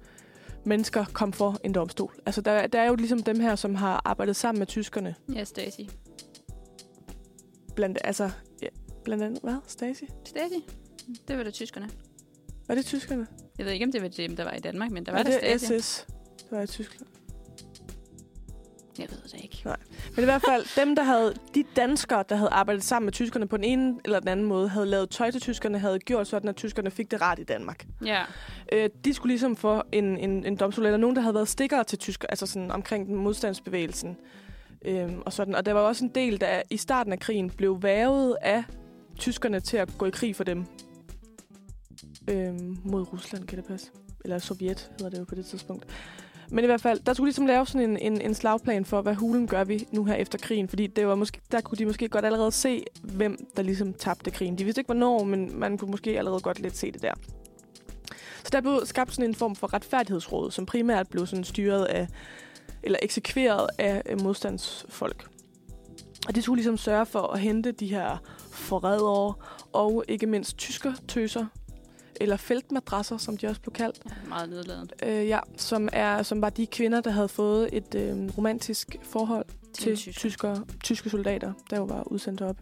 mennesker komme for en domstol. Altså, der, der er jo ligesom dem her, som har arbejdet sammen med tyskerne. Ja, Stasi. Blandt, altså, ja, blandt andet, hvad? Stasi? Stasi? Det var da tyskerne. Var det tyskerne? Jeg ved ikke, om det var dem, der var i Danmark, men der var var der det Stasi. SS? Det var i Tyskland. Jeg ved det ikke. Men i hvert fald, dem, der havde, de danskere, der havde arbejdet sammen med tyskerne på den ene eller den anden måde, havde lavet tøj til tyskerne, havde gjort sådan, at tyskerne fik det ret i Danmark. Ja. Øh, de skulle ligesom få en, en, en domstol, eller nogen, der havde været stikkere til tysker, altså sådan omkring den modstandsbevægelsen. Øhm, og, sådan. og der var også en del, der i starten af krigen blev vævet af tyskerne til at gå i krig for dem. Øhm, mod Rusland, kan det passe? Eller Sovjet hedder det jo på det tidspunkt. Men i hvert fald, der skulle ligesom lave sådan en, en, en slagplan for, hvad hulen gør vi nu her efter krigen. Fordi det var måske, der kunne de måske godt allerede se, hvem der ligesom tabte krigen. De vidste ikke, hvornår, men man kunne måske allerede godt lidt se det der. Så der blev skabt sådan en form for retfærdighedsråd, som primært blev sådan styret af, eller eksekveret af øh, modstandsfolk. Og de skulle ligesom sørge for at hente de her forrædere og ikke mindst tyskertøser, eller feltmadrasser, som de også blev kaldt. ja meget nedladende. Øh, ja, som, er, som var de kvinder, der havde fået et øh, romantisk forhold til en tysker. tysker, tyske soldater, der jo var udsendt op.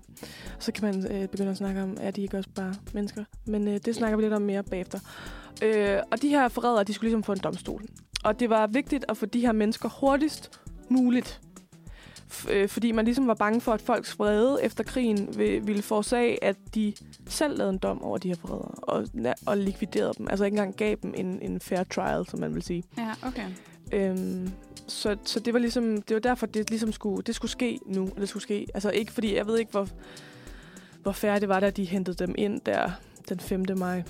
Så kan man øh, begynde at snakke om, er de ikke også bare mennesker? Men øh, det snakker vi lidt om mere bagefter. Øh, og de her forrædere, de skulle ligesom få en domstol. Og det var vigtigt at få de her mennesker hurtigst muligt. Øh, fordi man ligesom var bange for, at folks vrede efter krigen vil, ville forårsage, at de selv lavede en dom over de her forrædere og, og likviderede dem. Altså ikke engang gav dem en, en fair trial, som man vil sige. Ja, okay. Øhm, så, så det var ligesom det var derfor det ligesom skulle det skulle ske nu, det skulle ske. Altså ikke fordi jeg ved ikke hvor hvor færre det var da de hentede dem ind der den 5. maj.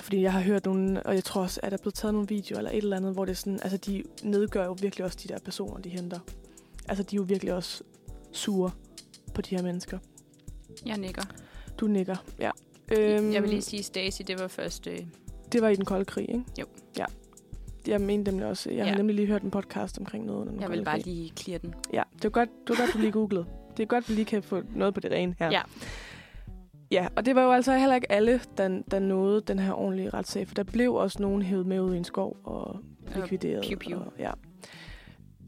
Fordi jeg har hørt nogle, og jeg tror også, at der er blevet taget nogle videoer eller et eller andet, hvor det er sådan, altså de nedgør jo virkelig også de der personer, de henter. Altså de er jo virkelig også sure på de her mennesker. Jeg nikker. Du nikker, ja. Øhm, jeg vil lige sige, Stasi, det var først... Øh, Det var i den kolde krig, ikke? Jo. Ja. Jeg mente nemlig også, jeg ja. har nemlig lige hørt en podcast omkring noget under den jeg vil bare krig. lige clear den. Ja, det er godt, det er godt du lige googlede. Det er godt, vi lige kan få noget på det rene her. Ja. Ja, og det var jo altså heller ikke alle, der, der nåede den her ordentlige retssag, for der blev også nogen hævet med ud i en skov og likvideret. piu, piu. Og, ja.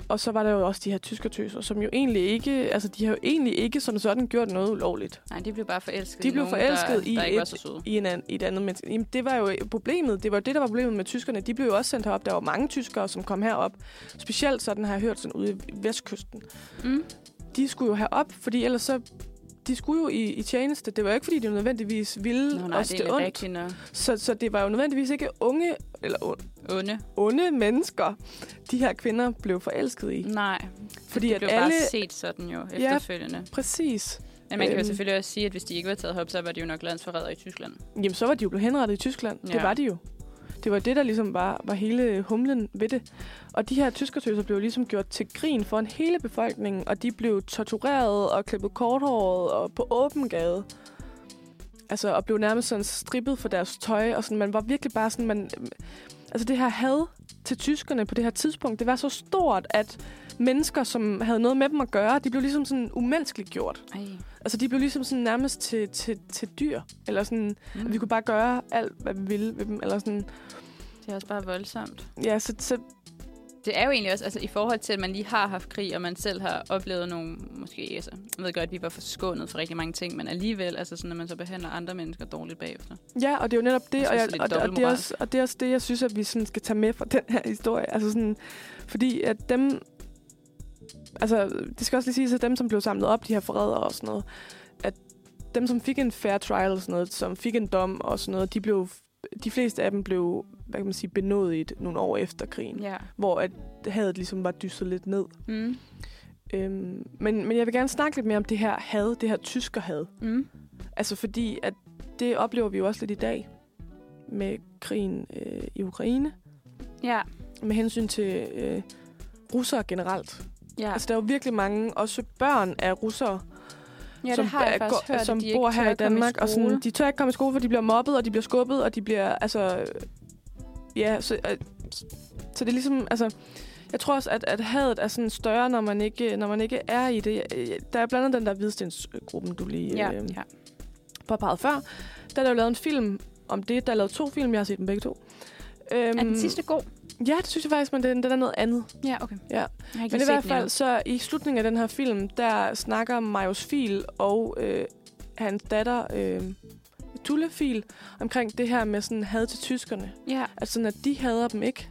Og så var der jo også de her tyskertøser, som jo egentlig ikke, altså de har jo egentlig ikke som sådan gjort noget ulovligt Nej, de blev bare forelsket De blev nogen, forelsket der, i der et- i, en an, i et andet menneske. Jamen, det var jo problemet. Det var jo det, der var problemet med tyskerne. De blev jo også sendt herop. Der var mange tyskere, som kom herop. Specielt sådan har jeg hørt sådan ude i vestkysten. Mm. de skulle jo have op, fordi ellers så... De skulle jo i, i tjeneste. Det var jo ikke, fordi de nødvendigvis ville Nå, nej, os det det ondt. nok. Så, så det var jo nødvendigvis ikke unge, eller on- Onde. onde mennesker, de her kvinder blev forelsket i. Nej, Fordi det at blev alle... bare set sådan jo efterfølgende. Præcis. Men man kan jo Øhm. selvfølgelig også sige, at hvis de ikke var taget op, så var de jo nok landsforrædere i Tyskland. Jamen, så var de jo blevet henrettet i Tyskland. Det Ja. var de jo. Det var det, der ligesom var, var hele humlen ved det. Og de her tyskertøser blev ligesom gjort til grin for en hele befolkningen, og de blev tortureret og klippet korthåret og på åben gade. Altså, og blev nærmest sådan strippet for deres tøj, og sådan, man var virkelig bare sådan, man, altså det her had til tyskerne på det her tidspunkt, det var så stort, at mennesker, som havde noget med dem at gøre, de blev ligesom sådan umenneskeligt gjort. Ej. Altså, de blev ligesom sådan nærmest til, til, til dyr. Eller sådan, mm. at vi kunne bare gøre alt, hvad vi ville ved dem. Eller sådan, Det er også bare voldsomt. ja, så, så Det er jo egentlig også, altså i forhold til, at man lige har haft krig, og man selv har oplevet nogle, måske, altså, jeg ved godt, at vi var forskånet for rigtig mange ting, men alligevel, altså sådan, at man så behandler andre mennesker dårligt bagefter. Ja, og det er jo netop det, og, jeg, er og, og, det er også, og det er også det, jeg synes, at vi sådan skal tage med fra den her historie. Altså sådan, fordi at dem... Altså, det skal også lige siges, at dem, som blev samlet op, de her forrædere og sådan noget, at dem, som fik en fair trial og sådan noget, som fik en dom og sådan noget, de blev... De fleste af dem blev, hvad kan man sige, benådet nogle år efter krigen. Ja. Hvor at hadet ligesom var dysset lidt ned. Mm. Øhm, men, men jeg vil gerne snakke lidt mere om det her had, det her tyskerhad. Mm. Altså fordi, at det oplever vi jo også lidt i dag med krigen øh, i Ukraine, Ja. med hensyn til øh, russere generelt. Ja. Altså der er jo virkelig mange, også børn af russere, ja, som, har jeg går- hørt, som bor her i Danmark. og skole. sådan, de tør ikke komme i skole, for de bliver mobbet, og de bliver skubbet, og de bliver, altså... Ja, så, øh, så det er ligesom, altså... Jeg tror også, at, at hadet er sådan større, når man ikke, når man ikke er i det. Der er blandt andet den der hvidstensgruppen, du lige Ja, øh, ja. påpeget før. Der er der jo lavet en film om det. Der er lavet to film, jeg har set dem begge to. Øhm, Er den sidste god? Ja, det synes jeg faktisk, men den, den er noget andet. Ja, okay. Ja. Men i hvert fald, så i slutningen af den her film, der snakker Marius Fil og øh, hans datter øh, Tulle Fil omkring det her med sådan had til tyskerne. Ja. Altså sådan, at de hader dem ikke,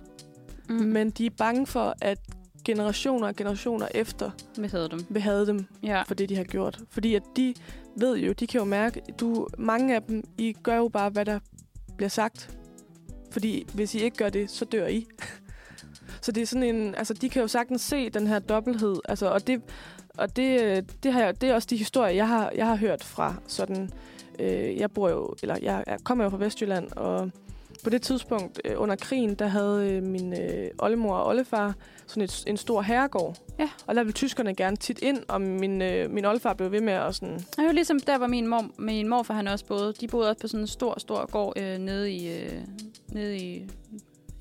Mm. men de er bange for, at generationer og generationer efter Vi havde dem. vil have dem Ja. for det, de har gjort. Fordi at de ved jo, de kan jo mærke, du, mange af dem, I gør jo bare, hvad der bliver sagt. Fordi hvis I ikke gør det, så dør I. så det er sådan en, altså de kan jo sagtens se den her dobbelthed, altså, og det, og det, øh, det, har jeg, det er også de historier, jeg har, jeg har hørt fra sådan, øh, jeg bor jo, eller jeg, jeg kommer jo fra Vestjylland, og på det tidspunkt øh, under krigen, der havde øh, min øh, oldemor og oldefar sådan et, en stor herregård. Ja. Og der ville tyskerne gerne tit ind, og min, øh, min oldefar blev ved med at sådan... Det jo ligesom der, hvor min, mor, min morfar han også boede. De boede også på sådan en stor, stor gård øh, nede i... Øh, nede i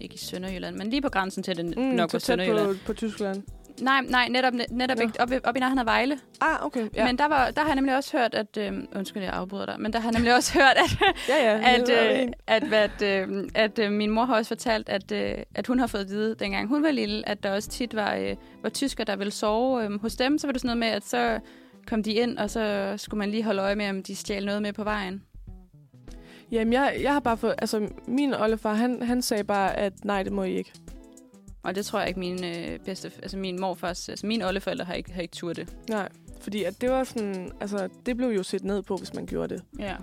ikke i Sønderjylland, men lige på grænsen til det mm, nok på Sønderjylland. på, på Tyskland. Nej, nej, netop, netop Nå. ikke. Oppe, oppe i nærheden af Vejle. Ah, okay. Ja, Ja. Men der, var, der har jeg nemlig også hørt, at... Øh, undskyld, jeg afbryder dig. Men der har jeg nemlig også hørt, at, ja, ja. at, øh, at, at, øh, at øh, min mor har også fortalt, at, øh, at hun har fået at vide, dengang hun var lille, at der også tit var, øh, var tysker, der ville sove øh, hos dem. Så var det sådan noget med, at så kom de ind, og så skulle man lige holde øje med, om de stjal noget med på vejen. Jamen, jeg, jeg har bare fået... Altså, min oldefar, han, han sagde bare, at nej, det må I ikke. Og det tror jeg ikke, min øh, bedste, altså min morfars, altså mine oldeforældre har ikke, har ikke turt det. Nej, fordi at det var sådan... Altså, det blev jo set ned på, hvis man gjorde det. Ja.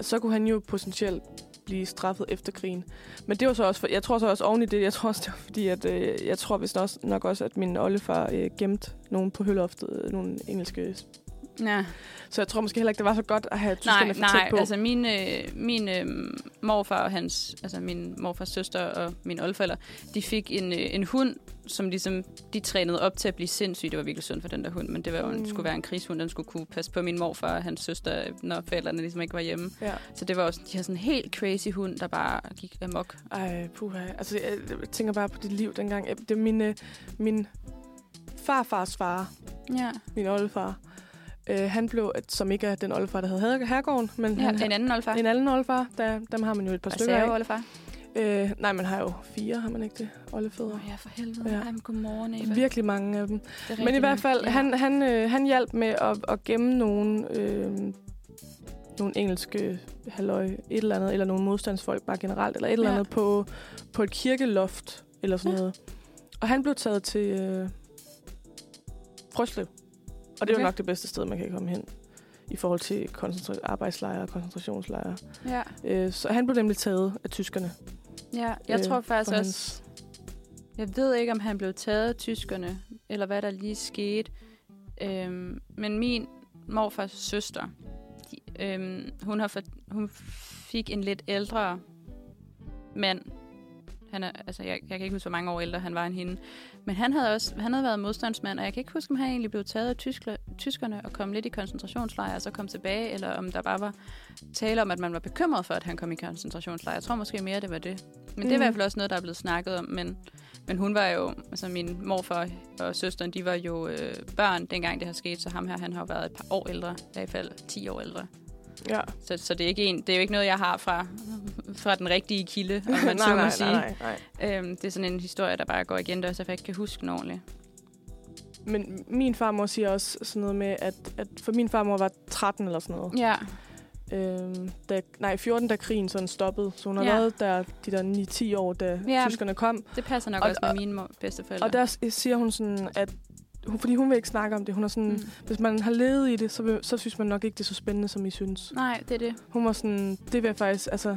Så kunne han jo potentielt blive straffet efter krigen. Men det var så også... For, jeg tror så også oven i det, jeg tror også, det var fordi, at... Øh, jeg tror vist også, nok også, at min oldefar øh, gemte nogen på høloftet, øh, nogle engelske... Ja. Så jeg tror måske heller ikke, det var så godt at have tyskerne Nej, for nej, tæt på. altså min, øh, min øh, morfar og hans, altså min morfars søster og min oldeforældre, de fik en, øh, en hund, som ligesom, de trænede op til at blive sindssyg. Det var virkelig synd for den der hund, men det var jo, Mm. skulle være en krigshund, den skulle kunne passe på min morfar og hans søster, når forældrene ligesom ikke var hjemme. Ja. Så det var også, de havde sådan en helt crazy hund, der bare gik amok. Ej, puha. Altså, jeg, jeg tænker bare på dit liv dengang. Det er min, øh, min farfars far, Ja, min oldefar. Øh, han blev, som ikke er den oldefar, der havde herregården, men ja han, en anden oldefar. en anden oldefar, der, dem har man jo et par stykker af. oldefar. Øh, nej, man har jo fire, har man ikke det? Oldefædre. Ja, for helvede. Ja. Ja. Ej, men godmorgen, Eva. Virkelig mange af dem. Men i hvert fald, mange. ja. han, han, øh, han hjalp med at, at gemme nogle, øh, nogle engelske halløj, et eller andet, eller nogle modstandsfolk bare generelt, eller et eller andet på, på et kirkeloft, eller sådan Ja. noget. Og han blev taget til øh, Frøslev. Og det er jo Okay. nok det bedste sted, man kan komme hen i forhold til koncentra- arbejdslejre og koncentrationslejre. Ja, Øh, så han blev nemlig taget af tyskerne. ja. Jeg øh, tror faktisk også, hans- Jeg ved ikke, om han blev taget af tyskerne, eller hvad der lige skete. Øhm, men min morfars søster, de, øhm, hun, har for, hun fik en lidt ældre mand, Han er, altså, jeg, jeg kan ikke huske, hvor mange år ældre han var end hende. Men han havde også han havde været modstandsmand, og jeg kan ikke huske, om han egentlig blev taget af tyskle, tyskerne og kom lidt i koncentrationslejr, og så kom tilbage, eller om der bare var tale om, at man var bekymret for, at han kom i koncentrationslejr. Jeg tror måske mere, det var det. Men mm. det er i Mhm. hvert fald også noget, der er blevet snakket om. Men, men hun var jo, altså min morfar og søsteren, de var jo øh, børn, dengang det her skete, så ham her, han har været et par år ældre, i hvert fald 10 år ældre. Ja. Så, så det, er ikke en, det er jo ikke noget, jeg har fra, fra den rigtige kilde, om man så nej, må nej, sige. nej, nej. Øhm, det er sådan en historie, der bare går igen, der også, jeg ikke kan huske den ordentligt. Men min farmor siger også sådan noget med, at, at for min farmor var 13 eller sådan noget. Ja, Øhm, da, nej, 14, da krigen sådan stoppede. Så hun har Ja. været der de der 9-10 år, da Ja. tyskerne kom. det passer nok Og- også med mine bedsteforældre. Og der siger hun sådan, at hun, fordi hun vil ikke snakke om det. Hun er sådan, mm. hvis man har levet i det, så, vil, så synes man nok ikke, det er så spændende, som I synes. Nej, det er det. Hun var sådan, det vil jeg faktisk, altså,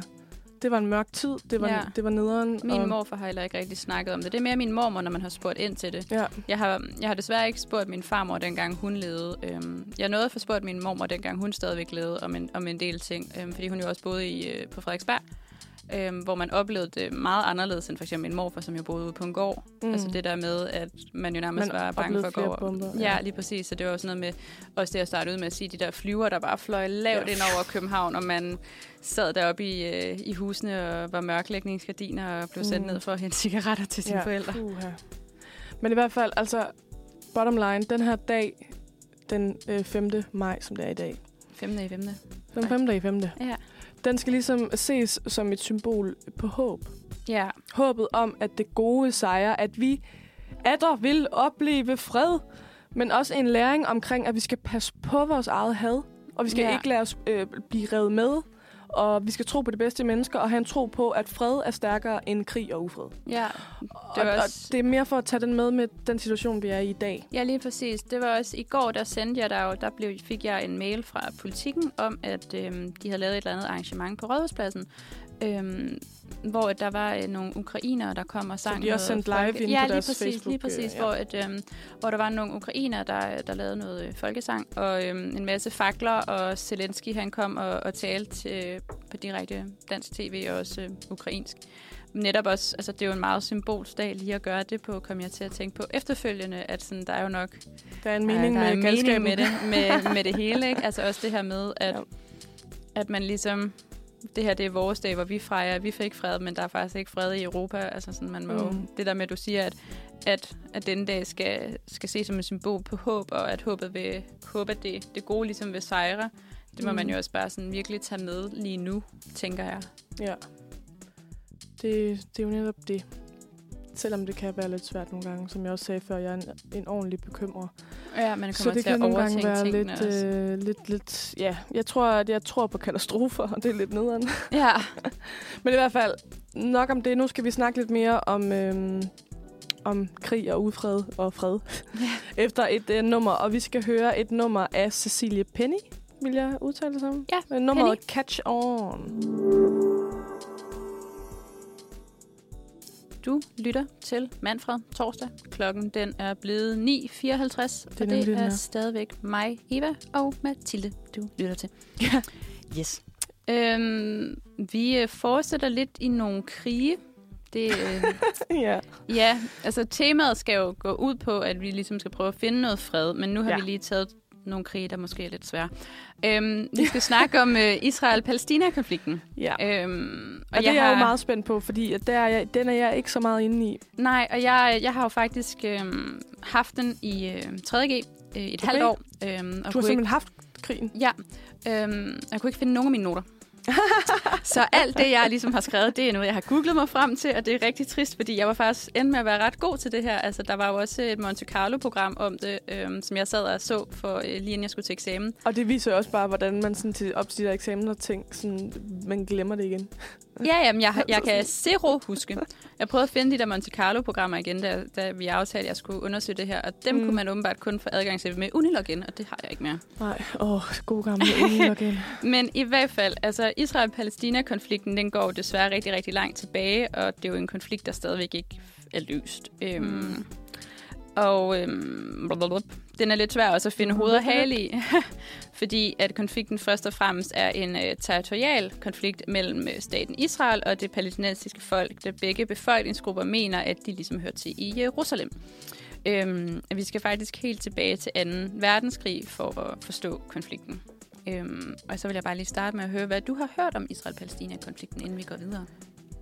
det var en mørk tid. Det var, ja. det var nederen. Min og, morfar har heller ikke rigtig snakket om det. Det er mere min mormor, når man har spurgt ind til det. Ja, Jeg har, jeg har desværre ikke spurgt min farmor, dengang hun levede. Øhm, jeg nåede at få spurgt min mormor, dengang hun stadigvæk levede, om en, om en del ting. Øhm, fordi hun jo også boede i, øh, på Frederiksberg, øhm, hvor man oplevede det meget anderledes end for eksempel min morfar, som jo boede ude på en gård. Mm. Altså det der med, at man jo nærmest Man var bange for at gå over. bomber, Ja, ja. lige præcis. Så det var også noget med, også det at starte ud med at sige, de der flyver, der bare fløj lavt Ja. ind over København, og man sad deroppe i, øh, i husene og var mørklægningsgardiner og blev sendt Mm. ned for at hente cigaretter til sine ja. forældre. Puha. Men i hvert fald, altså, bottom line, den her dag, den øh, 5. maj, som det er i dag, Femte i femte. den 5. i 5. Ja. Den skal ligesom ses som et symbol på håb. Ja, Håbet om, at det gode sejrer, at vi atter vil opleve fred, men også en læring omkring, at vi skal passe på vores eget had, og vi skal Ja. ikke lade os øh, blive revet med, og vi skal tro på det bedste i mennesker, og have en tro på, at fred er stærkere end krig og ufred. ja. Det, var og, også- og det er mere for at tage den med med den situation, vi er i i dag. Ja, lige præcis. Det var også i går, der sendte jeg der jo, der blev, fik jeg en mail fra politikken om, at øhm, de havde lavet et eller andet arrangement på Rådhuspladsen, øhm, hvor der var øh, nogle ukrainere, der kom og sang de også sendte live folke- inde ja, på deres præcis, Facebook, lige præcis, øh, ja. hvor, et, øhm, hvor der var nogle ukrainere, der, der lavede noget øh, folkesang, og øhm, en masse fakler, og Zelensky han kom og, og talte til, på direkte dansk tv, og også øh, ukrainsk. Netop også, altså det er jo en meget symbolsk dag lige at gøre det på, kom jeg til at tænke på efterfølgende, at sådan, der er jo nok Der er en mening der er med en mening med det, med, med det hele. Ikke? Altså også det her med, at, Ja. at man ligesom... Det her det er vores dag, hvor vi fejrer, vi fik fred, men der er faktisk ikke fred i Europa. Altså sådan, man må, mm. Det der med, at du siger, at, at, at denne dag skal, skal ses som et symbol på håb, og at håbet vil, håbe, at det, det gode ligesom vil sejre. Det må Mm. man jo også bare sådan virkelig tage med lige nu, tænker jeg. Ja. Det, det er jo netop det. Selvom det kan være lidt svært nogle gange, som jeg også sagde før, jeg er en, en ordentlig bekymrer. Ja, man Så kommer det til at kan nogle gange være lidt, også. øh, lidt, lidt, ja, jeg tror, at jeg tror på katastrofer, og det er lidt nederen. Ja, Men i hvert fald, nok om det. Nu skal vi snakke lidt mere om, øhm, om krig og ufred og fred. Ja. Efter et øh, nummer, og vi skal høre et nummer af Cecilie Penny, vil jeg udtale det som? Ja, Øh, Nummeret Penny. Catch On. Du lytter til Manfred torsdag. Klokken den er blevet 9.54, og nemlig det er her. stadigvæk mig, Eva og Mathilde, du lytter til. Ja. Yes. Øhm, vi øh, fortsætter lidt i nogle krige. Det, øh, ja. ja, altså temaet skal jo gå ud på, at vi ligesom skal prøve at finde noget fred, men nu har Ja. vi lige taget nogle krige, der måske er lidt svære. Øhm, vi skal snakke om øh, Israel-Palæstina-konflikten. ja. Øhm, Og, og det er jeg jo meget spændt på, fordi at der er jeg, den er jeg ikke så meget inde i. Nej, og jeg, jeg har jo faktisk øhm, haft den i øh, 3.G øh, et Okay. halvt år. Øhm, og Du har simpelthen ikke, haft krigen. ja, øhm, jeg kunne ikke finde nogen af mine noter. så alt det, jeg ligesom har skrevet, det er noget, jeg har googlet mig frem til, og det er rigtig trist, fordi jeg var faktisk endt med at være ret god til det her. Altså, der var jo også et Monte Carlo-program om det, øhm, som jeg sad og så, for, øh, lige inden jeg skulle til eksamen. Og det viser også bare, hvordan man sådan til op til de eksamener ting, sådan, man glemmer det igen. Ja, jamen, jeg, jeg kan zero huske. Jeg prøvede at finde de der Monte Carlo-programmer igen, da, da vi aftalte, at jeg skulle undersøge det her. Og dem Mm. kunne man åbenbart kun få adgang til med Unilogin, og det har jeg ikke mere. Nej, åh, oh, god gamle igen. Men i hvert fald, altså Israel-Palæstina-konflikten, den går desværre rigtig, rigtig langt tilbage, og det er jo en konflikt, der stadigvæk ikke er løst. Øhm, Mm. og øhm, blablabla. den er lidt svær også at finde hoved og hale i, fordi at konflikten først og fremmest er en uh, territorial konflikt mellem uh, staten Israel og det palæstinensiske folk, der begge befolkningsgrupper mener, at de ligesom hører til i Jerusalem. Øhm, vi skal faktisk helt tilbage til 2. verdenskrig for at forstå konflikten. Øhm, og så vil jeg bare lige starte med at høre, hvad du har hørt om Israel-Palæstina-konflikten, inden vi går videre.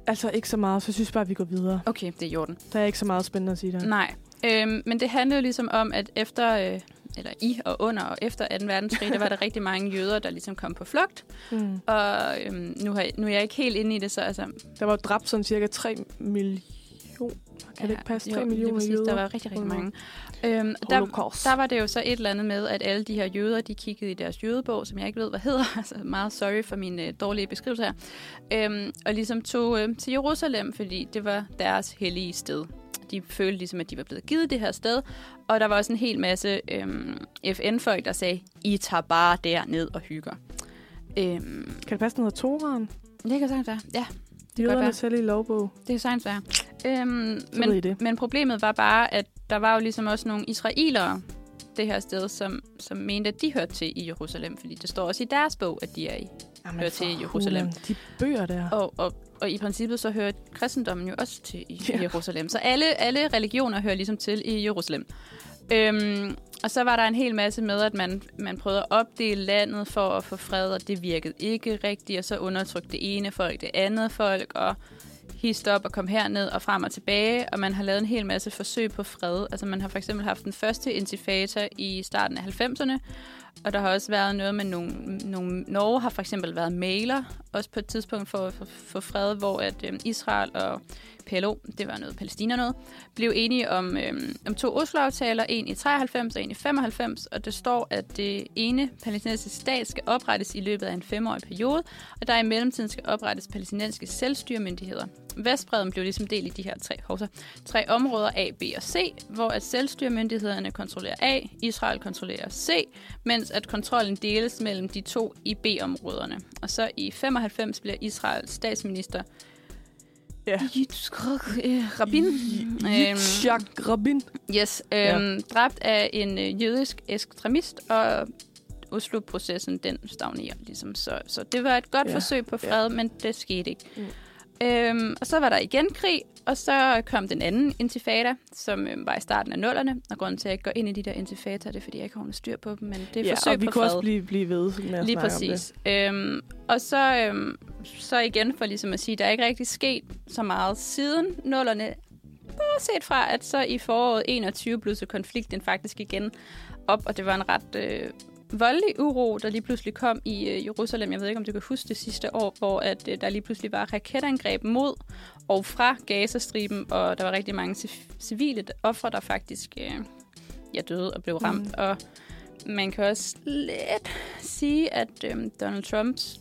Altså ikke så meget, så jeg synes bare, at vi går videre. Okay, det er i orden. Der er ikke så meget spændende at sige der. Nej, øhm, men det handler jo ligesom om, at efter, øh, eller i og under og efter 2. verdenskrig, der var der rigtig mange jøder, der ligesom kom på flugt. Mm. Og øhm, nu, har, nu er jeg ikke helt inde i det, så altså... Der var dræbt sådan cirka 3 millioner. Kan det ikke passe? 3 jo, millioner præcis, jøder. Der var rigtig, rigtig under mange. Øhm, der, der var det jo så et eller andet med, at alle de her jøder, de kiggede i deres jødebog, som jeg ikke ved, hvad hedder. Altså meget sorry for min øh, dårlige beskrivelse her. Øhm, og ligesom tog øh, til Jerusalem, fordi det var deres hellige sted. De følte ligesom, at de var blevet givet det her sted. Og der var også en hel masse øhm, FN-folk, der sagde, I tager bare derned og hygger. Øhm, Kan det passe, den hedder Toran? det kan sagtens være. Ja, godt være. Jødernes hellige lovbog. det kan sagtens være. Øhm, Så I det. men problemet var bare, at der var jo ligesom også nogle israelere det her sted, som, som mente, at de hørte til i Jerusalem, fordi det står også i deres bog, at de er i. Jamen, Hører til for Jerusalem. hulen. De bøger der. Og, og, og i princippet så hører kristendommen jo også til i ja. Jerusalem. Så alle, alle religioner hører ligesom til i Jerusalem. Øhm, og så var der en hel masse med, at man, man prøvede at opdele landet for at få fred, og det virkede ikke rigtigt, og så undertrykte det ene folk det andet folk, og hist op og kom herned og frem og tilbage, og man har lavet en hel masse forsøg på fred. Altså man har for eksempel haft den første intifada i starten af 90'erne, og der har også været noget med nogle, nogle Norge har for eksempel været mailer, også på et tidspunkt for, for, for fred, hvor at øhm, Israel og PLO, det var noget Palæstina noget, blev enige om, øhm, om to Oslo-aftaler, en i 93 og en i 95, og det står, at det ene palæstinensiske stat skal oprettes i løbet af en femårig periode, og der i mellemtiden skal oprettes palæstinensiske selvstyremyndigheder. Vestbreden blev ligesom delt i de her tre, hovser, tre områder, A, B og C, hvor at selvstyremyndighederne kontrollerer A, Israel kontrollerer C, mens at kontrollen deles mellem de to i B-områderne. Og så i 95 bliver Israels statsminister Ja. Øh, Rabin. Øhm, Yitzhak Rabin. Yes, øhm, dræbt af en øh, jødisk ekstremist, og Oslo-processen, den stagnerer ligesom. Så, så det var et godt Ja, ja. forsøg på ja. fred, men det skete ikke. Mm. Øhm, og så var der igen krig, og så kom den anden intifada, som øh, var i starten af nullerne. Og grunden til, at jeg ikke går ind i de der intifada, det er, fordi jeg ikke har nogen styr på dem, men det er Ja, forsøg og vi på kunne fred. også blive, blive ved med at Lige præcis. Øhm, og så, øhm, så igen for ligesom at sige, der er ikke rigtig sket så meget siden nullerne. Bortset fra, at så i foråret 21 blev så konflikten faktisk igen op, og det var en ret øh, voldelig uro, der lige pludselig kom i øh, Jerusalem. Jeg ved ikke, om du kan huske det sidste år, hvor at, øh, der lige pludselig var raketangreb mod og fra Gazastriben, og der var rigtig mange civ- civile ofre, der faktisk øh, ja, døde og blev ramt. Mm. Og man kan også lidt sige, at øhm, Donald Trumps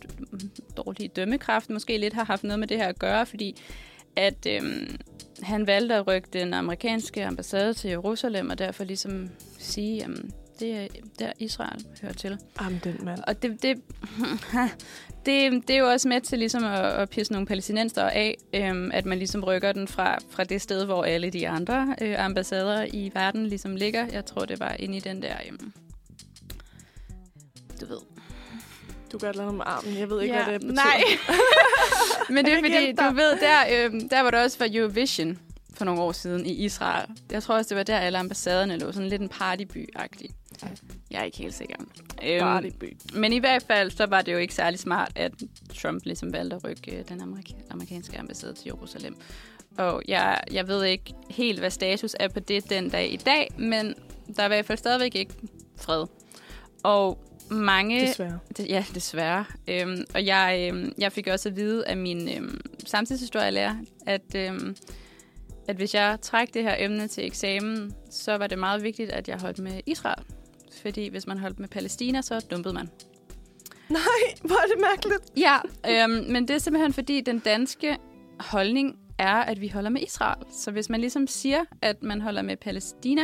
dårlige dømmekraft måske lidt har haft noget med det her at gøre, fordi at øhm, han valgte at rykke den amerikanske ambassade til Jerusalem, og derfor ligesom sige, at det er der Israel hører til. Det. Jamen, den mand. Og det, det, det, det er jo også med til ligesom at, at pisse nogle palæstinenser af, øhm, at man ligesom rykker den fra, fra det sted, hvor alle de andre øh, ambassader i verden ligesom ligger. Jeg tror, det var inde i den der... Øhm, du ved. Du gør et eller andet med armen. Jeg ved ikke, ja, hvad det betyder. Nej. Men det er fordi, du ved, der, øhm, der var der også var Eurovision for nogle år siden i Israel. Jeg tror også, det var der, alle ambassaderne lå. Sådan lidt en partyby-agtig. Jeg er ikke helt sikker. Øhm, Partyby. men i hvert fald, så var det jo ikke særlig smart, at Trump ligesom valgte at rykke øh, den amerika- amerikanske ambassade til Jerusalem. Og jeg, jeg ved ikke helt, hvad status er på det den dag i dag, men der er i hvert fald stadigvæk ikke fred. Og mange... Desværre. Det, ja, desværre. Øhm, og jeg, øhm, jeg fik også at vide af min øhm, samtidshistorielærer, at, øhm, at hvis jeg træk det her emne til eksamen, så var det meget vigtigt, at jeg holdt med Israel. Fordi hvis man holdt med Palæstina, så dumpede man. Nej, hvor er det mærkeligt. Ja, øhm, men det er simpelthen fordi, den danske holdning er, at vi holder med Israel. Så hvis man ligesom siger, at man holder med Palæstina,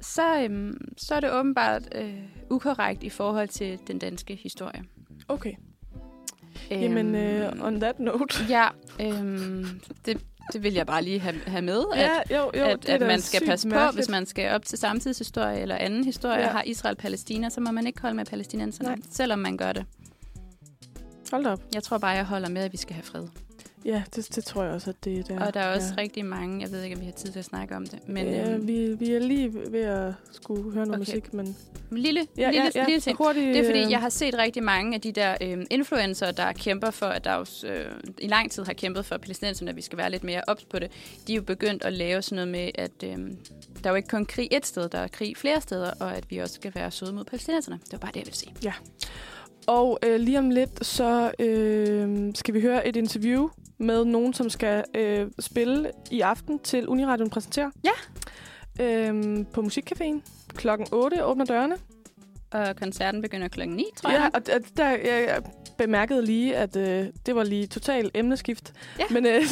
så, øhm, så er det åbenbart øh, ukorrekt i forhold til den danske historie. Okay. Jamen, Øhm, uh, on that note. Ja, øhm, det, Det vil jeg bare lige have, have med, at, ja, jo, jo, at, at man skal passe på, mærkeligt. hvis man skal op til samtidshistorie eller anden historie, Ja. har Israel-Palæstina, så må man ikke holde med palæstinenserne, Nej. selvom man gør det. Hold op. Jeg tror bare, jeg holder med, at vi skal have fred. Ja, det, det tror jeg også, at det er der. Ja, og der er også ja. rigtig mange, jeg ved ikke, om vi har tid til at snakke om det, men ja, øhm, vi, vi er lige ved at skulle høre noget Okay. musik, men... lille, Ja, lille, ja, ja. lille ting. Hurtigt, Det er fordi, øh, jeg har set rigtig mange af de der øh, influencer, der kæmper for, at der jo, øh, i lang tid har kæmpet for palæstinenserne, at vi skal være lidt mere ops på det. De er jo begyndt at lave sådan noget med, at øh, der er jo ikke kun krig et sted, der er krig flere steder, og at vi også skal være søde mod palæstinenserne. Det var bare det, jeg ville sige. Og øh, lige om lidt, så øh, skal vi høre et interview med nogen, som skal øh, spille i aften til Uniradion præsenterer. Ja. Øh, på Musikcaféen. Klokken 8 åbner dørene. Og koncerten begynder klokken 9, tror Ja, jeg. og og der, jeg bemærkede lige, at øh, det var lige total emneskift. Ja. Men øh, det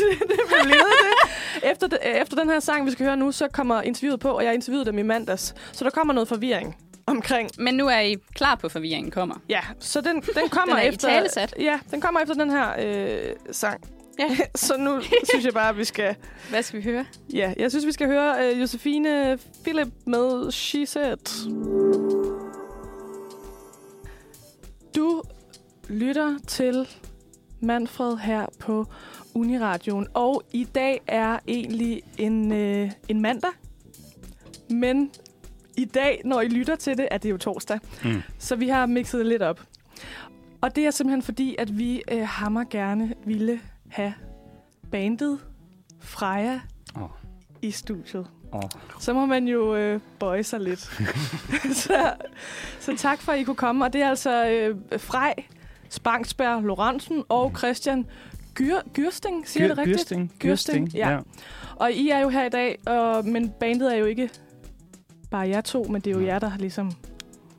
blev det. Efter, det- øh, efter den her sang, vi skal høre nu, så kommer interviewet på, og jeg interviewede dem i mandags. Så der kommer noget forvirring omkring. Men nu er I klar på, at forvirringen kommer. Ja, så den, den kommer Den er efter... Ja, den kommer efter den her øh, sang. Ja. så nu synes jeg bare, at vi skal... Hvad skal vi høre? Ja, jeg synes, vi skal høre øh, Josefine Philip med She Said. Du lytter til Manfred her på Uniradioen, og i dag er egentlig en, øh, en mandag, men i dag, når I lytter til det, er det jo torsdag. Mm. Så vi har mixet det lidt op. Og det er simpelthen fordi, at vi øh, hammer gerne ville have bandet Freja Åh. i studiet. Åh. Så må man jo øh, bøje sig lidt. så, så tak for, at I kunne komme. Og det er altså øh, Frej, Spangsberg, Lorentzen og Christian Gyr, Gyrsting, siger jeg det rigtigt? Gyrsting. Gyrsting, Gyrsting, ja. ja. Og I er jo her i dag, og, men bandet er jo ikke bare jer to, men det er jo jer, der har ligesom...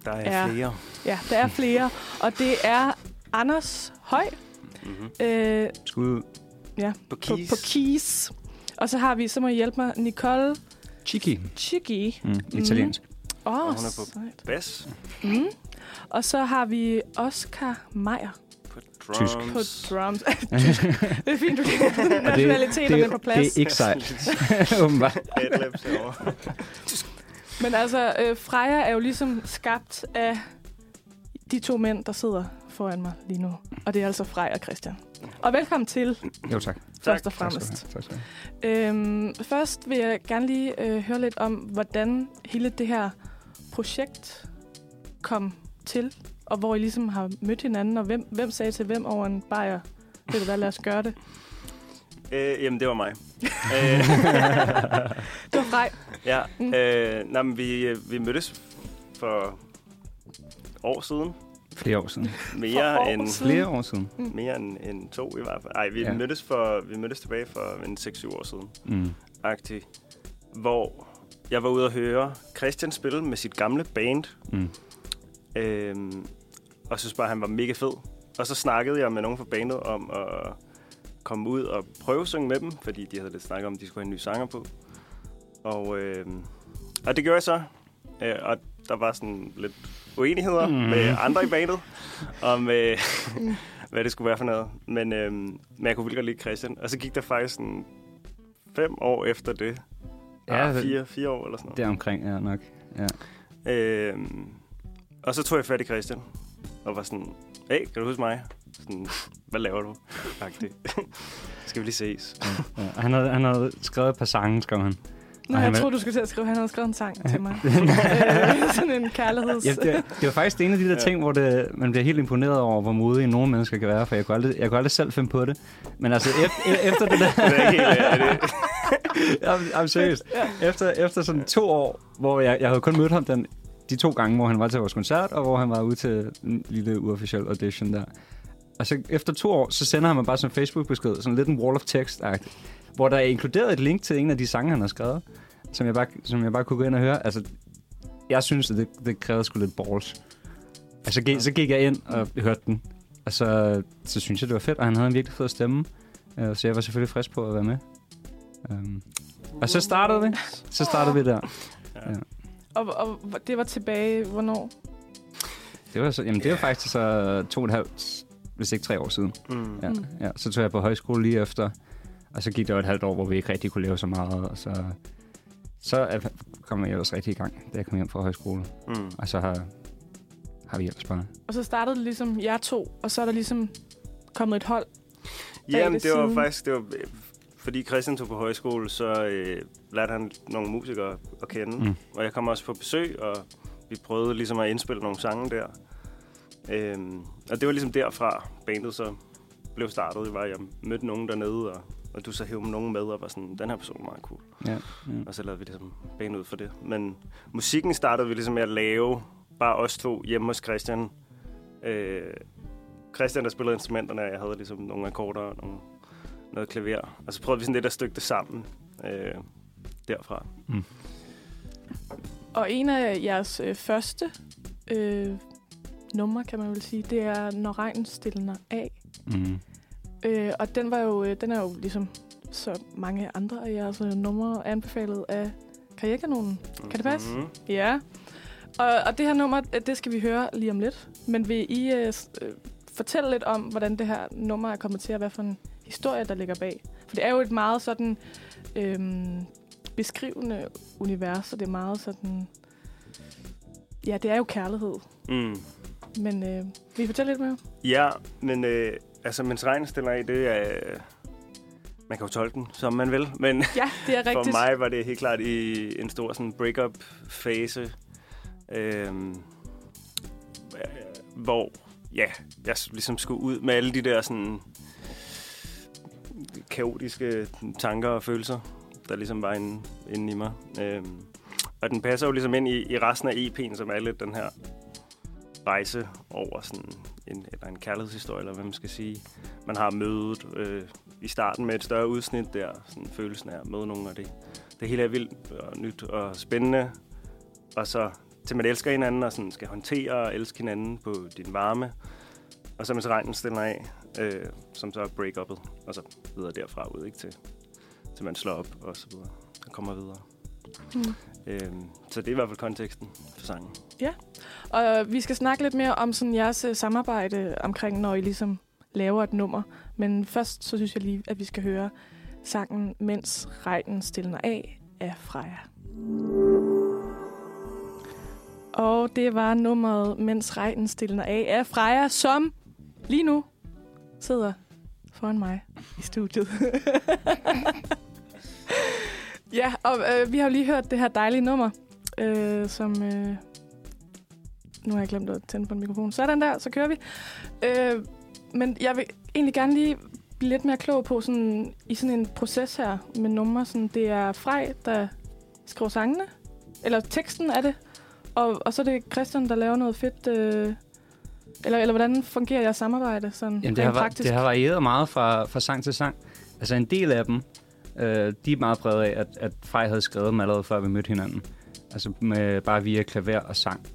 Der er Ja. ja. flere. Ja, der er flere. Og det er Anders Høj Mm-hmm. øh, Skud. På på, keys. på Keys. Og så har vi, så må I hjælpe mig, Nicole Chiki. Chigi. Mm. Italiensk. Åh, Og oh, hun er på- sejt. Bass. Mm. Og så har vi Oscar Meier På Tysk. drums. på drums. Tysk. det er fint, du kan nationaliteterne på plads. det er ikke sejt, åbenbart. Men altså, øh, Freja er jo ligesom skabt af de to mænd, der sidder foran mig lige nu. Og det er altså Freja og Christian. Og velkommen til, Jo, tak. først og Tak du fremmest. Tak skal du have. Øhm, først vil jeg gerne lige øh, høre lidt om, hvordan hele det her projekt kom til, og hvor I ligesom har mødt hinanden, og hvem, hvem sagde til hvem over en bajer, ved du hvad, lad os gøre det. Øh, jamen, det var mig. øh, Det var Frej. ja, Mm. øh, nej, men vi, øh, vi mødtes for år siden. Flere år siden. Mere år end, siden. Flere år siden. mere end, end to i hvert fald. Ej, vi, Ja. mødtes, for, vi mødtes tilbage for en 6-7 år siden. Mm. Agtig, hvor jeg var ude at høre Christian spille med sit gamle band. Mm. Øhm, og synes bare, han var mega fed. Og så snakkede jeg med nogen fra bandet om at komme ud og prøve synge med dem, fordi de havde lidt snakket om, at de skulle have en ny sanger på. Og, øhm, og det gjorde jeg så. Øh, og der var sådan lidt uenigheder Mm. med andre i bandet, om øh, hvad det skulle være for noget. Men, øhm, men jeg kunne virkelig godt lide Christian. Og så gik der faktisk sådan fem år efter det. Ja, Ja, det- fire, fire år eller sådan noget. Det er omkring, ja, nok. Ja. Øhm, og så tog jeg fat i Christian, og var sådan, hey, kan du huske mig? Sådan, hvad laver du? Agtigt. Skal vi lige ses? Ja. Og Han, havde, han havde skrevet et par sange, skrev han. Nå, jeg troede, du skulle til at skrive, han havde skrevet en sang til mig. øh, sådan en kærligheds... Ja, det, det var faktisk en af de der ting, hvor det, man bliver helt imponeret over, hvor modige nogle mennesker kan være, for jeg kunne aldrig, jeg kunne aldrig selv finde på det. Men altså, efter, efter det der... Det er ikke helt, det, Jamen, jamen, seriøst. Efter, efter sådan to år, hvor jeg, jeg havde kun mødt ham den, de to gange, hvor han var til vores koncert, og hvor han var ude til en lille uofficiel audition der. Og så efter to år, så sender han mig bare sådan en Facebook-besked, sådan lidt en wall of text -agtigt, hvor der er inkluderet et link til en af de sange, han har skrevet, som jeg bare, som jeg bare kunne gå ind og høre. Altså, jeg synes, at det, det krævede sgu lidt balls. Altså, så gik, så gik jeg ind og hørte den, og så, så synes jeg, det var fedt, og han havde en virkelig fed stemme. Uh, så jeg var selvfølgelig frisk på at være med. Um, og så startede vi. Så startede vi der. ja. Og, og det var tilbage, hvornår? Det var, så, jamen, det var faktisk så to og et halvt, hvis ikke tre år siden. Mm. Ja, Mm. ja. Så tog jeg på højskole lige efter. Og så gik der jo et halvt år, hvor vi ikke rigtig kunne lave så meget, og så, så kom jeg ellers rigtig i gang, da jeg kom hjem fra højskole. Mm. Og så har, har vi ellers bare... Og så startede det ligesom jer to, og så er der ligesom kommet et hold. Jamen, det det var siden. faktisk... Det var, øh, fordi Christian tog på højskole, så øh, lærte han nogle musikere at kende. Mm. Og jeg kom også på besøg, og vi prøvede ligesom at indspille nogle sange der. Øhm, og det var ligesom derfra, bandet så blev startet. Det var, jeg mødte nogen dernede, og, og du så hævde nogen med, og var sådan, den her person er meget cool. Ja, ja. Og så lavede vi ligesom band ud for det. Men musikken startede vi ligesom med at lave, bare os to hjemme hos Christian. Øh, Christian, der spillede instrumenterne, og jeg havde ligesom nogle akkorder og nogle, noget klaver. Og så prøvede vi sådan lidt at stykke det sammen øh, derfra. Og en af jeres øh, første øh, numre, kan man vel sige, det er Når regnen stiller af. Mm. Øh, og den, var jo, øh, den er jo ligesom så mange andre af jeres øh, numre anbefalet af Karrierekanonen. Kan det passe? Mhm. Ja. Og, og det her nummer, øh, det skal vi høre lige om lidt. Men vil I øh, øh, fortælle lidt om, hvordan det her nummer er kommet til, og hvad for en historie, der ligger bag? For det er jo et meget sådan øh, beskrivende univers, og det er meget sådan... Ja, det er jo kærlighed. Mm. Men øh, vil I fortælle lidt mere? Ja, men øh, altså, mens regnen stiller af, det er... Man kan jo tolke den, som man vil, men Ja, det er rigtigt. For mig var det helt klart i en stor sådan break-up-fase, øhm, øh, hvor ja, jeg ligesom skulle ud med alle de der sådan kaotiske tanker og følelser, der ligesom var inde, inde i mig. Øhm, og den passer jo ligesom ind i, i resten af EP'en, som er lidt den her rejse over sådan en, eller en kærlighedshistorie, eller hvad man skal sige. Man har mødet øh, i starten med et større udsnit der, sådan følelsen af at møde nogen, og det, det hele er vildt og nyt og spændende. Og så til man elsker hinanden og sådan skal håndtere og elske hinanden på din varme. Og så mens regnen stiller af, øh, som så er break -up'et, og så videre derfra ud, ikke til, til man slår op og så videre, og kommer videre. Mm. Øhm, så det er i hvert fald konteksten for sangen. Og øh, vi skal snakke lidt mere om sådan jeres øh, samarbejde omkring, når I ligesom laver et nummer. Men først så synes jeg lige, at vi skal høre sangen Mens regnen stiller af af Freja. Og det var nummeret Mens regnen stiller af af Freja, som lige nu sidder foran mig i studiet. ja, og øh, vi har jo lige hørt det her dejlige nummer, øh, som... Øh, nu har jeg glemt at tænde på en mikrofon. Sådan der, så kører vi. Øh, men jeg vil egentlig gerne lige blive lidt mere klog på sådan, i sådan en proces her med numre. Sådan, det er Frej, der skriver sangene, eller teksten er det, og, og så er det Christian, der laver noget fedt. Øh, eller, eller hvordan fungerer jeres samarbejde sådan Jamen, det, har, praktisk? det har varieret meget fra, fra sang til sang. Altså en del af dem, øh, de er meget præget af, at, at Frej havde skrevet dem allerede før vi mødte hinanden. Altså med, bare via klaver og sang.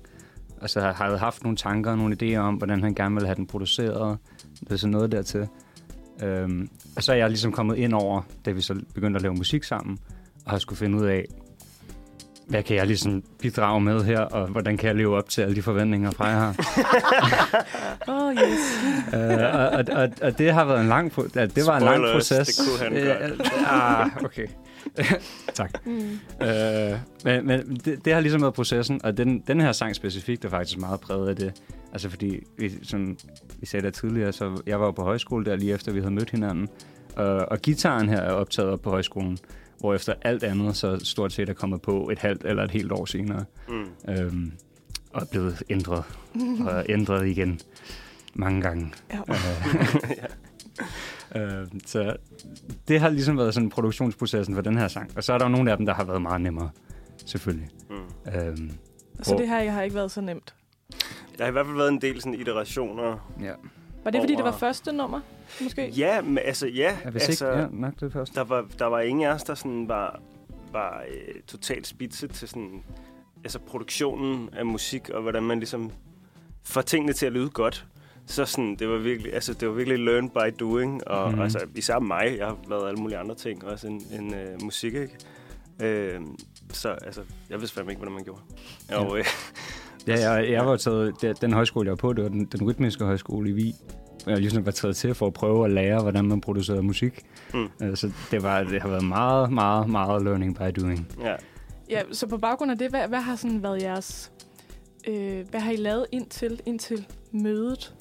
Altså så havde haft nogle tanker og nogle idéer om, hvordan han gerne ville have den produceret. Det er sådan noget dertil. Øhm, og så er jeg ligesom kommet ind over, da vi så begyndte at lave musik sammen, og har skulle finde ud af, hvad kan jeg ligesom bidrage med her, og hvordan kan jeg leve op til alle de forventninger, Freja har. Oh, yes. Øh, og, og, og, og det har været en lang, pro- ja, det var en lang proces. det kunne han godt. Øh, ah, okay. tak. Mm. Øh, men men det, det har ligesom været processen, og den, den her sang specifikt er faktisk meget præget af det. Altså fordi, vi, som vi sagde der tidligere, så jeg var jo på højskole der lige efter vi havde mødt hinanden. Og, og gitaren her er optaget op på højskolen, hvor efter alt andet så stort set er kommet på et halvt eller et helt år senere. Mm. Øhm, og er blevet ændret, og ændret igen mange gange. Ja. Øh, så det har ligesom været sådan produktionsprocessen for den her sang. Og så er der jo nogle af dem, der har været meget nemmere, selvfølgelig. Mm. Øhm, Så det her har ikke været så nemt. Der har i hvert fald været en del sådan iterationer. ja. Var det, fordi det var Over- første nummer, måske? Ja, men altså ja. Hvis altså, ikke, ja, nok det første. der, var, der var ingen af os, der sådan var, var øh, totalt spidse til sådan, altså produktionen af musik, og hvordan man ligesom får tingene til at lyde godt. Så sådan, det var virkelig, altså, det var virkelig learn by doing, og mm. altså, især mig, jeg har lavet alle mulige andre ting, også end, end øh, musik, ikke? Øh, så altså, jeg vidste fandme ikke, hvordan man gjorde. Og, øh, Ja, jeg, jeg var taget, det- den højskole, jeg var på, det var den, den rytmiske højskole i Vig. jeg ligesom var taget til for at prøve at lære, hvordan man producerer musik. Mm. Øh, så det, var, det har været meget, meget, meget learning by doing. Ja. Ja, så på baggrund af det, hvad, hvad har sådan været jeres... Øh, hvad har I lavet indtil, indtil mødet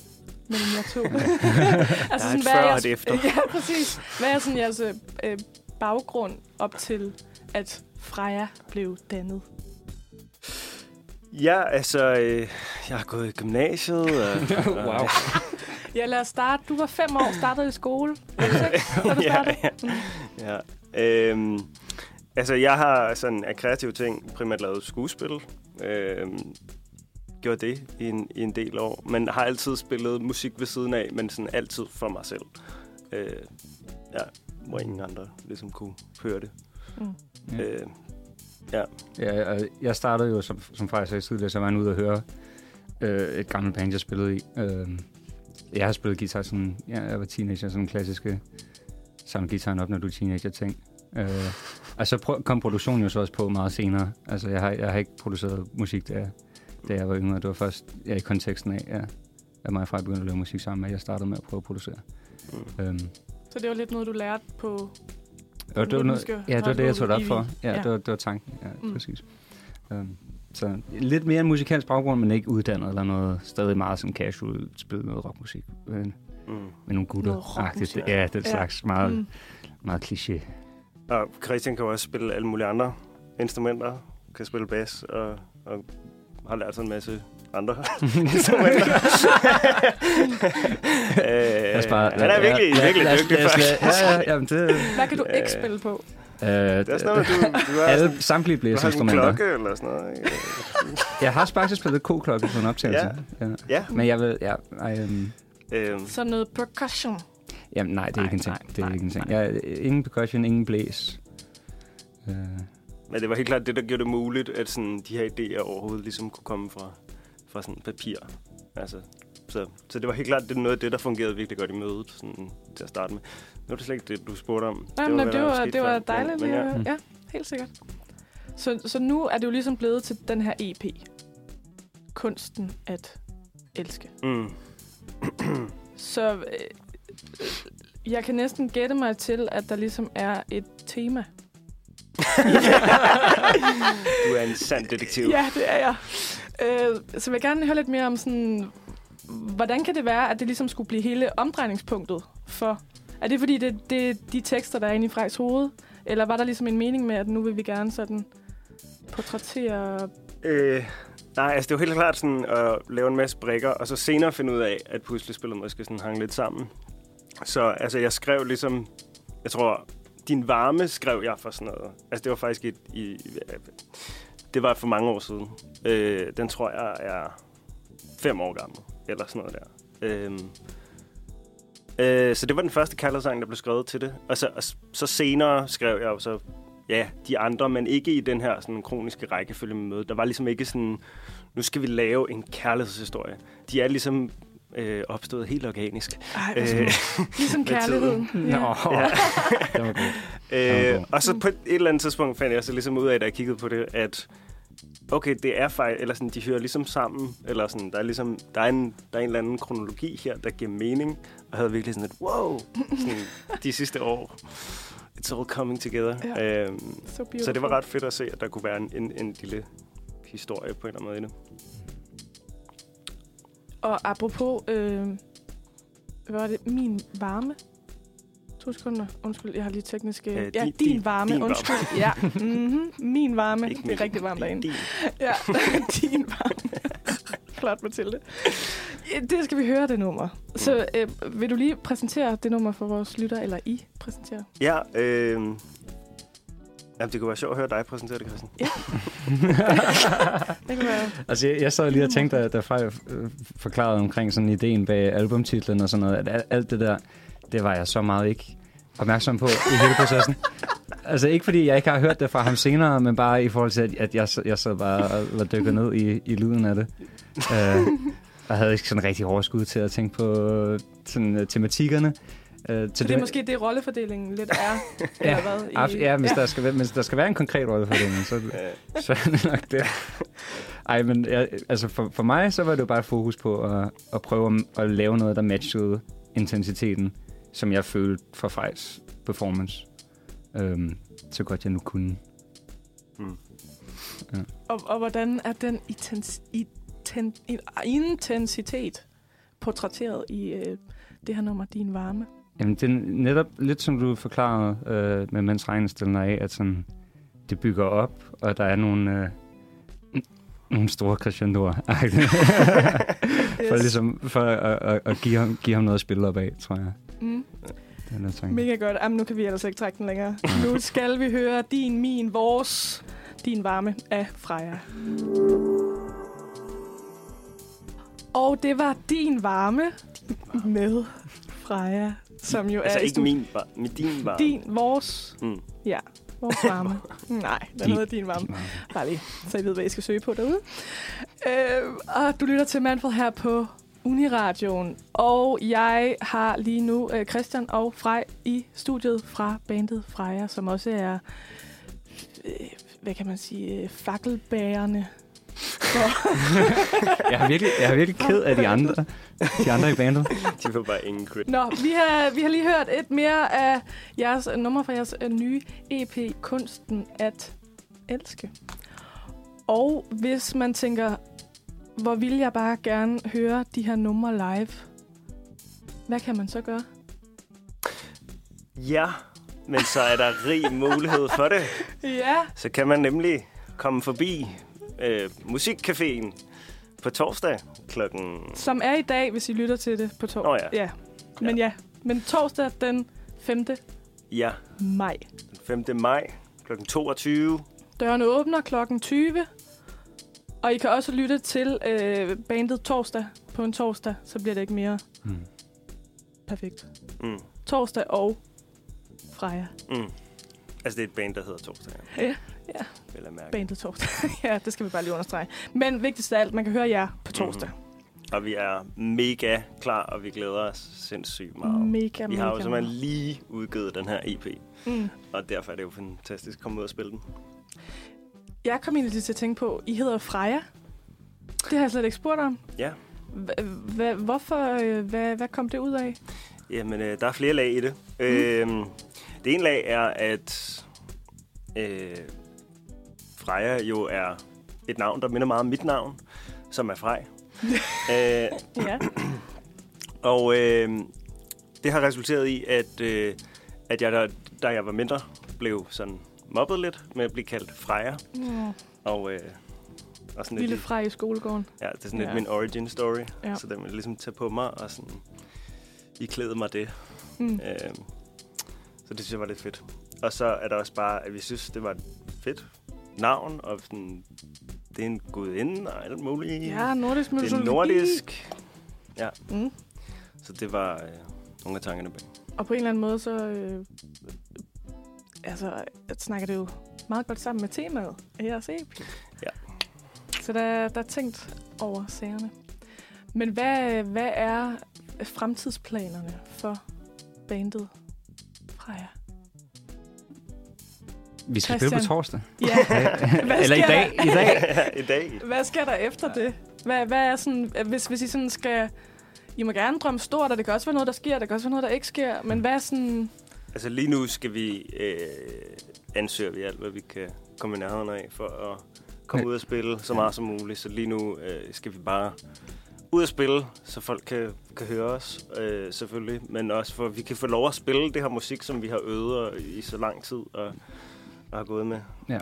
mellem jer to? altså, er et hvad og jeres, efter. Ja, præcis. Hvad er sådan jeres øh, baggrund op til, at Freja blev dannet? Ja, altså, øh, jeg har gået i gymnasiet. Og, wow. Ja, lad os starte. Du var fem år, startede i skole. Du seks, da du ja, ja. ja. Øhm, altså, jeg har sådan af kreative ting primært lavet skuespil. Øhm, gjorde det i en, i en del år. Men har altid spillet musik ved siden af, men sådan altid for mig selv. Øh, ja, hvor ingen andre ligesom kunne høre det. Mm. Øh, Ja, og jeg startede jo, som, som faktisk sagde tidligere, så var jeg ude at høre øh, et gammelt band, jeg spillede i. Øh, jeg har spillet guitar, sådan, ja, jeg var teenager, sådan klassiske samle gitaren op, når du er teenager ting. Øh, og så prøv, kom produktionen jo så også på meget senere. Altså, jeg har, jeg har ikke produceret musik, da jeg, da jeg var yngre. Det var først ja, i konteksten af, ja, at mig og Frej begyndte at lave musik sammen, at jeg startede med at prøve at producere. mm. Øhm, Så det var lidt noget, du lærte på... og det var noget, ja, det var det, jeg tog det op for. Ja, ja. Det, var, det var tanken. Ja, Mm. præcis. Um, så lidt mere en musikalsk baggrund, men ikke uddannet eller noget. Stadig meget sådan casual, spille noget rockmusik. Men, Mm. med nogle gutter. Noget rockmusik. Ja, det Ja. slags meget, Mm. meget kliché. Og Christian kan jo også spille alle mulige andre instrumenter. Kan spille bas og, og har lært sig en masse andre instrumenter. øh, bare, han er virkelig, ja, virkelig os- dygtig, faktisk. Ja, ja, jamen det... Hvad kan du ikke spille på? Øh, Det er sådan noget, du, du har, alle, samtlige du har sådan en blæseinstrumenter. klokke eller sådan noget. Ikke? Jeg har faktisk spillet k-klokke på en optagelse. Ja. Ja. Ja. Men jeg vil... Ja, ej, um, Øhm, Så noget percussion. jamen, nej, det er Nej, ikke en ting. nej, det er nej, ikke en ting. Jeg, ingen percussion, ingen blæs. Øh, men det var helt klart det, der gjorde det muligt, at sådan, de her idéer overhovedet ligesom kunne komme fra, fra sådan papir. Altså, så, så det var helt klart det er noget af det, der fungerede virkelig godt i mødet sådan, til at starte med. Nu er det slet ikke det, du spurgte om. Nej, men det var, skete det var før. dejligt. Men, Men, men ja. ja. ja, helt sikkert. Så, så nu er det jo ligesom blevet til den her EP. Kunsten at elske. Mm. Så øh, øh, jeg kan næsten gætte mig til, at der ligesom er et tema. Du er en sand detektiv. Ja, det er jeg. Øh, så vil jeg gerne høre lidt mere om sådan, hvordan kan det være, at det ligesom skulle blive hele omdrejningspunktet for? Er det fordi, det, det er de tekster, der er inde i Frejs hoved? Eller var der ligesom en mening med, at nu vil vi gerne sådan portrættere... Øh, nej, altså det var helt klart sådan at lave en masse brikker, og så senere finde ud af, at puslespillet måske sådan hang lidt sammen. Så altså, jeg skrev ligesom, jeg tror, din varme skrev jeg for sådan noget. Altså det var faktisk et, i, det var for mange år siden. Øh, den tror jeg er fem år gammel, eller sådan noget der. Øh, øh, så det var den første kaldersang, der blev skrevet til det. Og så, og så senere skrev jeg jo så ja, de andre, men ikke i den her sådan, kroniske rækkefølge med møde. Der var ligesom ikke sådan, nu skal vi lave en kærlighedshistorie. De er ligesom øh, opstået helt organisk. Ej, Øh, ligesom med kærligheden. Nå, Ja. Ja. det var godt. Øh, og så på et eller andet tidspunkt fandt jeg så ligesom ud af, da jeg kiggede på det, at okay, det er faktisk, eller sådan, de hører ligesom sammen, eller sådan, der er ligesom, der er en, der er en eller anden kronologi her, der giver mening, og jeg havde virkelig sådan et, wow, sådan, de sidste år, it's all coming together. Ja. Øhm, So så det var ret fedt at se, at der kunne være en, en, en lille historie på en eller anden måde i det. Og apropos, øh, hvad var det? Min varme? To sekunder. Undskyld, jeg har lige tekniske... Øh, ja, din- din, varme. din varme. Undskyld. ja. Mm-hmm. Min varme. Ikke det er min. rigtig varmt derinde. Din. Ja, din varme. Flot, Mathilde. Det skal vi høre, det nummer. Så øh, vil du lige præsentere det nummer for vores lytter, eller I præsentere? Ja, øh, jamen, det kunne være sjovt at høre dig præsentere det, Christian. Det kan være... Altså, jeg, jeg sad lige og tænkte, da, da Frej øh, forklarede omkring sådan ideen bag albumtitlen og sådan noget, at al- alt det der, det var jeg så meget ikke opmærksom på i hele processen. altså ikke fordi jeg ikke har hørt det fra ham senere, men bare i forhold til, at, jeg, jeg sad bare og var dykket ned i, i lyden af det. Uh, og havde ikke sådan rigtig overskud til at tænke på sådan, uh, tematikkerne. Til Så det er måske det, rollefordelingen lidt er, eller hvad? Af- Ja, hvis, ja. Der skal, være- hvis der skal være en konkret rolle for det, så, Øh, så er det nok det. Ej, men jeg, altså for, for mig, så var det jo bare fokus på at, at prøve at, at lave noget, der matchede intensiteten, som jeg følte fra Frejs performance. Øhm, så godt jeg nu kunne. Mm. Og, og hvordan er den intens, inten, intensitet portrætteret i øh, det her nummer, Din Varme? Jamen, det er netop lidt som du forklarede øh, med mens regnen stiller af, at sådan, det bygger op, og der er nogle, øh, nogle store crescendoer. for, ligesom, for at, at, at give, ham, give ham noget at spille op af, tror jeg. Mm. Den er. Mega godt. Jamen, nu kan vi altså ikke trække den længere. nu skal vi høre Din, Min, Vores, Din Varme af Freja. Og det var Din Varme med Freja, som jo Altså er ikke min, var, med din var. Din, Vores, Mm. ja, Vores Varme. Nej, den Din- hedder Din Varme. Bare lige, så I ved, hvad I skal søge på derude. Øh, og du lytter til Manfred her på Uniradioen. Og jeg har lige nu øh, Christian og Frej i studiet fra bandet Freja, som også er, øh, hvad kan man sige, øh, fakkelbærende. For, Jeg er virkelig, jeg er virkelig ked af de andre, de andre i bandet. De får bare ingen credit. Nå, vi har, vi har lige hørt et mere af jeres nummer fra jeres øh, nye EP, Kunsten at elske. Og hvis man tænker, hvor vil jeg bare gerne høre de her numre live, hvad kan man så gøre? Ja, men så er der rig mulighed for det. Ja, Så kan man nemlig komme forbi øh, Musikcaféen på torsdag klokken... som er i dag, hvis I lytter til det på torsdag. Nå ja. ja. Men ja, men torsdag den 5. Ja, maj. den 5. maj klokken 22. Dørene åbner klokken 20. Og I kan også lytte til øh, bandet torsdag på en torsdag, så bliver det ikke mere Mm. perfekt. Mm, Torsdag og Freja. mm. Altså, det er et band, der hedder Torsdag. Ja, ja. Vil jeg mærke. Bandet torsdag. ja, det skal vi bare lige understrege. Men vigtigst af alt, man kan høre jer på torsdag. Og vi er mega klar, og vi glæder os sindssygt meget. Mega, vi har jo simpelthen meget. lige udgivet den her EP, Mm. og derfor er det jo fantastisk at komme ud og spille den. Jeg kom egentlig til at tænke på, I hedder Freja. Det har jeg slet ikke spurgt om. Ja. Hvorfor, øh, hvad, kom det ud af? Jamen, øh, der er flere lag i det. Mm. Øh, det ene lag er, at øh, Freja jo er et navn, der minder meget om mit navn, som er Frej. øh, Ja. og øh, det har resulteret i, at, øh, at jeg, da, da jeg var mindre, blev sådan mobbet lidt med at blive kaldt Freja. Mm. Og, øh, og sådan Lille lidt, Frej i skolegården. ja, det er sådan lidt Ja. min origin story. Ja. Så den vil jeg ligesom tage på mig og sådan i klæde mig det. Mm. Øh, så det synes jeg var lidt fedt. Og så er der også bare, at vi synes, det var et fedt navn, og sådan, det er en gudinde og alt muligt. Ja, nordisk det er mytologi. nordisk. Mm. Så det var øh, nogle af tankerne bag. Og på en eller anden måde, så øh, altså, snakker det jo meget godt sammen med temaet EP. Ja. Så der, der er tænkt over sagerne. Men hvad, hvad er fremtidsplanerne for bandet Freja? Vi skal Christian. spille på torsdag. Ja, Hvad Eller i dag. I dag. I dag. hvad sker der efter det? Hvad, hvad er sådan, hvis, hvis I sådan skal... I må gerne drømme stort, og det kan også være noget, der sker, det kan også være noget, der ikke sker. Men hvad er sådan... Altså lige nu skal vi øh, ansøge vi alt, hvad vi kan komme i nærheden af, for at komme Ja. ud og spille så meget som muligt. Så lige nu øh, skal vi bare ud og spille, så folk kan, kan høre os, øh, selvfølgelig. Men også for, at vi kan få lov at spille det her musik, som vi har øvet og- i så lang tid og, og har gået med. Ja,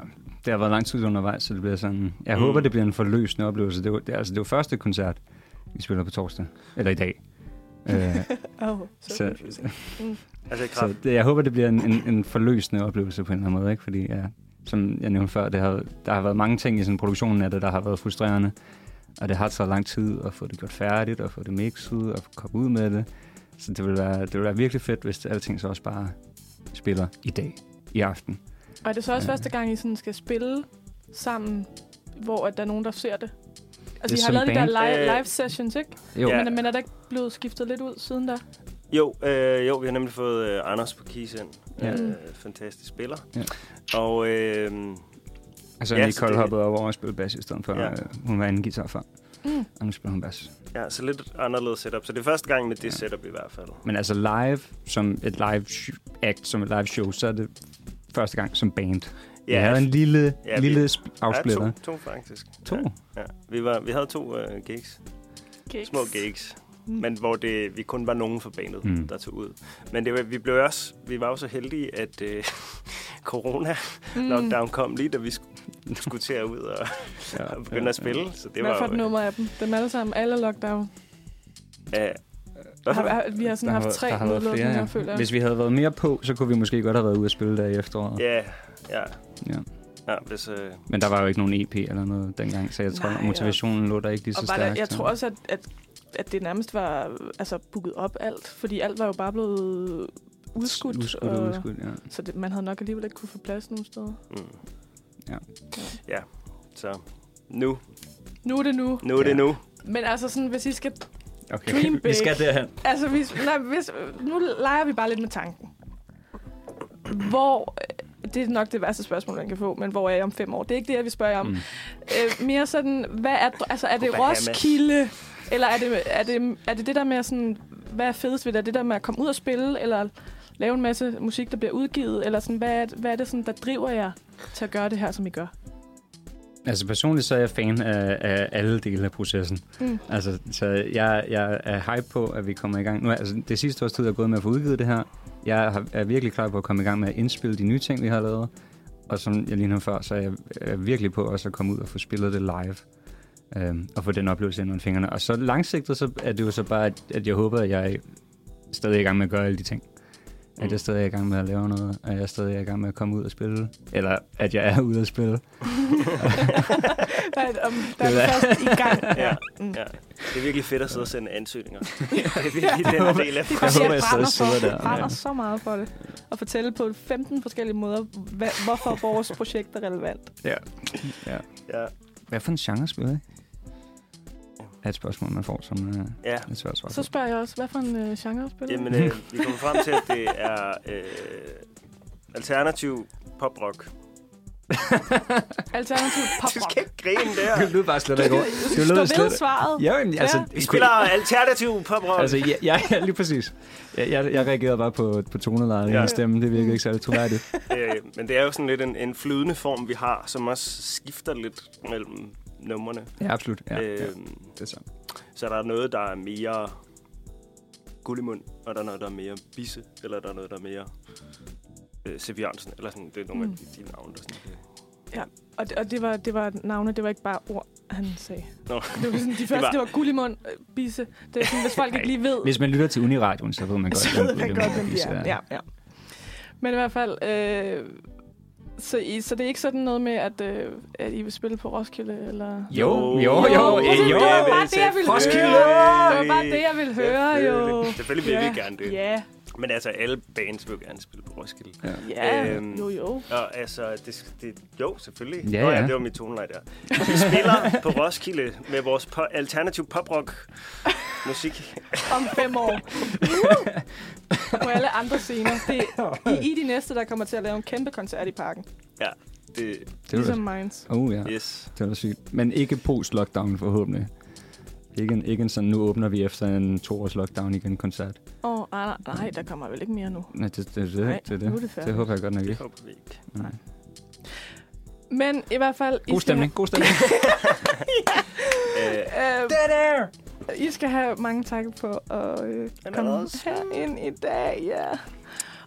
det har været lang tid undervejs, så det bliver sådan... Jeg Mm. mm. håber, det bliver en forløsende oplevelse. Det er, jo- det altså, det er jo første koncert, vi spiller på torsdag. Eller i dag. øh, Oh, så, Så- confusing. Altså så det, jeg håber, det bliver en, en, en forløsende oplevelse på en eller anden måde, ikke? Fordi, ja, som jeg nævnte før, det har, der har været mange ting i sådan produktionen af det, der har været frustrerende. Og det har taget lang tid at få det gjort færdigt, og få det mixet, og komme ud med det. Så det vil være, det vil være virkelig fedt, hvis alting så også bare spiller i dag, i aften. Og er det så også Ja. første gang, I sådan skal spille sammen, hvor at der er nogen, der ser det? Altså, Det I har lavet de der live, Øh, live sessions, ikke? Jo, Ja. ja. Men, men er der ikke blevet skiftet lidt ud siden da? Jo, øh, jo, vi har nemlig fået øh, Anders på keys ind. Ja. Øh, Mm. fantastisk spiller. Ja. Og øh, Og så Ja, Nicole det- hoppet over og spillet bas i stedet for. Ja. Ja. Hun var anden guitar før, Mm. og nu spiller hun bas. Ja, så lidt anderledes setup. Så det er første gang med det setup i hvert fald. Men altså live, som et live act, som et live show, så er det første gang som band. Ja, jeg havde en lille, Ja, ja, vi- lille sp- afsplitter. Ja, to, to faktisk. to. Ja, ja. Vi, var, vi havde to uh, gigs. Gigs. Små gigs. Mm. Men hvor det, vi kun var nogen for bandet, Mm. mm. der tog ud. Men det var, vi, blev også, vi var jo så heldige, at uh, corona-lockdown kom lige, da vi skulle, skulle til at ud og, Ja, og begynde at spille. Så det Hvad var for et jo... nummer af dem? Dem alle sammen, alle lockdown. Ja, Har, vi har sådan Der haft tre der har været flere, ja. føler jeg. Hvis vi havde været mere på, så kunne vi måske godt have været ude at spille der i efteråret. Ja, ja, Ja. ja, hvis... Uh, Men der var jo ikke nogen EP eller noget dengang, så jeg tror, Nej, motivationen lå der ikke lige så Og stærkt. der, jeg så- tror også, at, at, at det nærmest var altså, booket op alt, fordi alt var jo bare blevet udskudt. Udskudt og, og udskudt, ja. Så det, man havde nok alligevel ikke kunne få plads nogen steder. mm. Ja. Ja, så nu. Nu er det nu. Nu er det Ja. nu. Men altså sådan, hvis I skal... Okay, Dream vi big. skal derhen. Altså, hvis, nej, hvis, nu leger vi bare lidt med tanken. Hvor... Det er nok det værste spørgsmål, man kan få, men hvor er jeg om fem år? Det er ikke det, jeg vil spørge om. Mm. Øh, mere sådan, hvad er, altså, er det Bahamas. Roskilde, eller er det, er, det, er det det der med sådan, hvad er fedest ved det? Er det der med at komme ud og spille, eller lave en masse musik, der bliver udgivet, eller sådan, hvad er, hvad er det, sådan, der driver jer til at gøre det her, som I gør? Altså personligt så er jeg fan af, af alle dele af processen. Mm. Altså, så jeg, jeg er hype på, at vi kommer i gang. Nu, altså, det sidste års tid er gået med at få udgivet det her. Jeg er virkelig klar på at komme i gang med at indspille de nye ting, vi har lavet. Og som jeg lige nu før, så er jeg er virkelig på også at komme ud og få spillet det live. Øhm, og få den oplevelse ind under fingrene. Og så langsigtet, så er det jo så bare, at, at jeg håber, at jeg er stadig er i gang med at gøre alle de ting. At jeg stadig er i gang med at lave noget, at jeg stadig er i gang med at komme ud og spille. Eller at jeg er ude at spille. Er, um, der er Det er- først i gang. Ja, Mm. ja. Det er virkelig fedt at sidde og sende ansøgninger. det er virkelig den her del af Det er Jeg håber, jeg brænder, stadig sidder for, der. brænder Ja. så meget for det. Og fortælle på 15 forskellige måder, hvorfor vores projekt er relevant. Ja. ja. Ja, Hvad for en genre spiller I? Er et spørgsmål, man får som uh, ja. et svært svar. Så spørger jeg også, hvad for en øh, genre spiller I? Jamen, øh, vi kommer frem til, at det er øh, alternativ poprock. Alternativ Du poprock. skal ikke grine der. Det lød bare slet ikke over. Du lød ved slet... svaret. Ja, men, altså, Ja. Vi spiller alternativ poprock. Altså, ja, ja, ja, lige præcis. Jeg, jeg, jeg reagerede bare på, på tonelejet i Ja. ja. stemme. Det virker ikke særlig troværdigt. øh, men det er jo sådan lidt en, en flydende form, vi har, som også skifter lidt mellem numrene. Ja, absolut. Ja, ja, øhm, det er sandt. Så der er noget, der er mere guld i mund, og der er noget, der er mere bisse, eller der er noget, der er mere øh, Sev Jørgensen, eller sådan, det er nogle Mm. af de, de navne, der sådan, øh, Og, det, og det, var, det var navne, det var ikke bare ord, han sagde. Nå. Det var sådan, de første, var- det var guld i mund, øh, bisse. Det er sådan, hvis folk ikke lige ved, Hvis man lytter til Uniradioen, så ved man godt, så ved man det godt, er. hvem de er. Ja, ja. Men i hvert fald, øh, så, I, så det er ikke sådan noget med, at, øh, at I vil spille på Roskilde, eller... Jo, jo, Jo, jo, præcis, jo. det var bare det, jeg ville Roskilde! høre. Det var bare det, jeg ville høre, jo. Selvfølgelig, vil vi gerne det. Ja, Men altså, alle bands vil jo gerne spille på Roskilde. Ja. ja, Øhm, jo, jo. Og altså, det, det, jo, selvfølgelig. Ja, Nå, ja, ja. det var mit toneleje der. Vi spiller på Roskilde med vores po- alternativ poprock musik. Om fem år. Uh! på alle andre scener. Det er I, I de næste, der kommer til at lave en kæmpe koncert i parken. Ja, det, Det Ligesom Minds. oh, ja. yes. det var sygt. Men ikke post-lockdown forhåbentlig. Ikke en, ikke en sådan, nu åbner vi efter en to års lockdown igen koncert. Åh, oh, nej, nej, der kommer vel ikke mere nu. Nej, det, det, det, Nej, det, det, nu er det, det det, håber jeg godt nok Det ikke. håber vi ikke. Nej. Men i hvert fald... I God stemning, god stemning. Øh, Have, øh, I skal have mange tak på at øh, komme herind i dag, ja.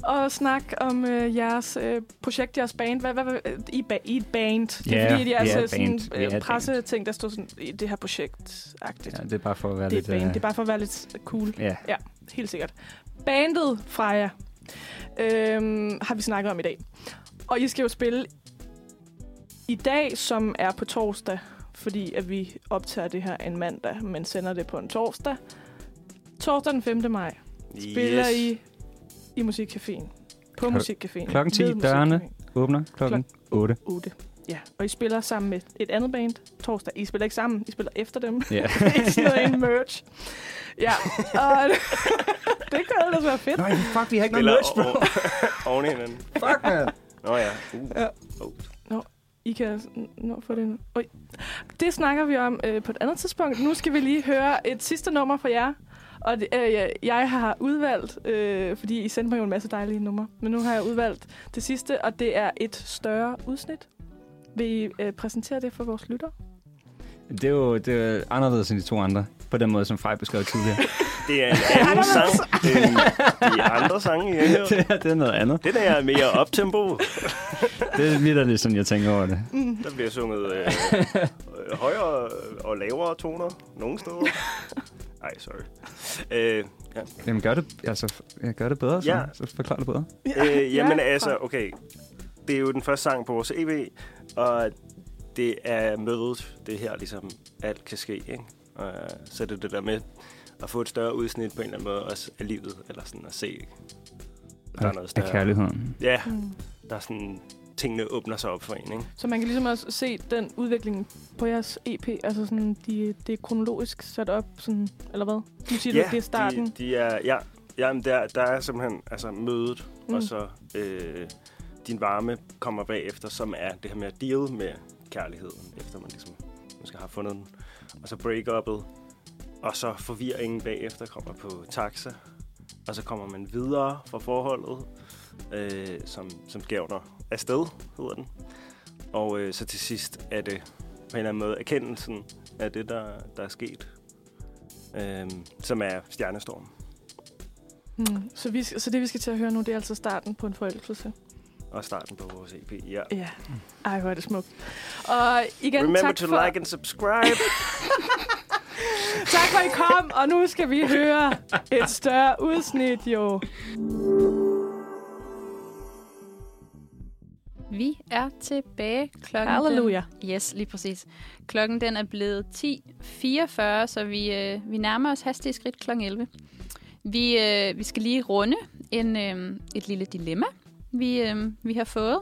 Og snakke om øh, jeres øh, projekt, jeres band. Hvad, hvad, hvad, I, ba- I et band. Det er Ja, fordi, et band. sådan øh, et presseting, der står sådan i det her projekt-agtigt. ja, det er bare for at være det er lidt... band. øh, Det er bare for at være lidt cool. Ja, Helt sikkert. Bandet Freja øhm, har vi snakket om i dag. Og I skal jo spille i dag, som er på torsdag, fordi at vi optager det her en mandag, men sender det på en torsdag. Torsdag den 5. maj spiller yes. I i Musikcaféen. På Klok- Musikcaféen. klokken 10, Ved dørene. Åbner klokken 8. 8. Ja, og I spiller sammen med et andet band torsdag. I spiller ikke sammen, I spiller efter dem. Ja. ikke sådan noget en merch. Ja, og det kan ellers være fedt. Nej, fuck, vi har ikke Spiller o- oven i hinanden. Fuck, man. Nå ja. Uh. Ja. Oh. I kan nå at få det nu. Oj. Det snakker vi om øh, på et andet tidspunkt. Nu skal vi lige høre et sidste nummer fra jer. Og det, øh, jeg- jeg har udvalgt, øh, fordi I sendte mig jo en masse dejlige numre, men nu har jeg udvalgt det sidste, og det er et større udsnit. Vil I øh, præsentere det for vores lytter? Det er jo det er anderledes end de to andre, på den måde, som Fej beskrev tidligere. Det er en anden sang end de andre sange, jeg hører. det, er, det er noget andet. Den er mere optempo. Det er lidt sådan, jeg tænker over det. Der bliver sunget øh, øh, højere og lavere toner nogle steder. Ej, sorry. Øh, ja. Jamen, gør det, altså, jeg gør det bedre, så, Ja. så forklar det bedre. øh, jamen Ja. altså, okay. Det er jo den første sang på vores EP, og det er mødet. Det er her ligesom alt kan ske, ikke? Og, så er det det der med at få et større udsnit på en eller anden måde også af livet, eller sådan at se, der er noget Af større. kærligheden. Ja, Mm. der er sådan, tingene åbner sig op for en, ikke? Så man kan ligesom også se den udvikling på jeres EP, altså sådan, de, det er kronologisk sat op, sådan, eller hvad? Nu siger du, det er starten. De, de er, ja, jamen der, der er simpelthen altså, mødet, mm. Og så øh, din varme kommer bagefter, som er det her med at deal med kærligheden, efter man ligesom måske har fundet den. Og så break-uppet, og så forvirringen bagefter kommer på taxa, og så kommer man videre fra forholdet, øh, som, som skævner afsted, hedder den. Og øh, så til sidst er det på en eller anden måde erkendelsen af det, der, der er sket, øh, som er Stjernestorm. Mm. Så, vi, så det, vi skal til at høre nu, det er altså starten på en forelskelse. Og starten på vores EP, ja. Ja. Ej, hvor er det smukt. Og igen, Remember tak to for, like and subscribe. tak for, at I kom. Og nu skal vi høre et større udsnit, jo. Vi er tilbage klokken. Halleluja. Den, yes, lige præcis. Klokken den er blevet 10.44, så vi, øh, vi nærmer os hastige skridt klokken 11. Vi, øh, vi skal lige runde en, øh, et lille dilemma, vi, øh, vi har fået.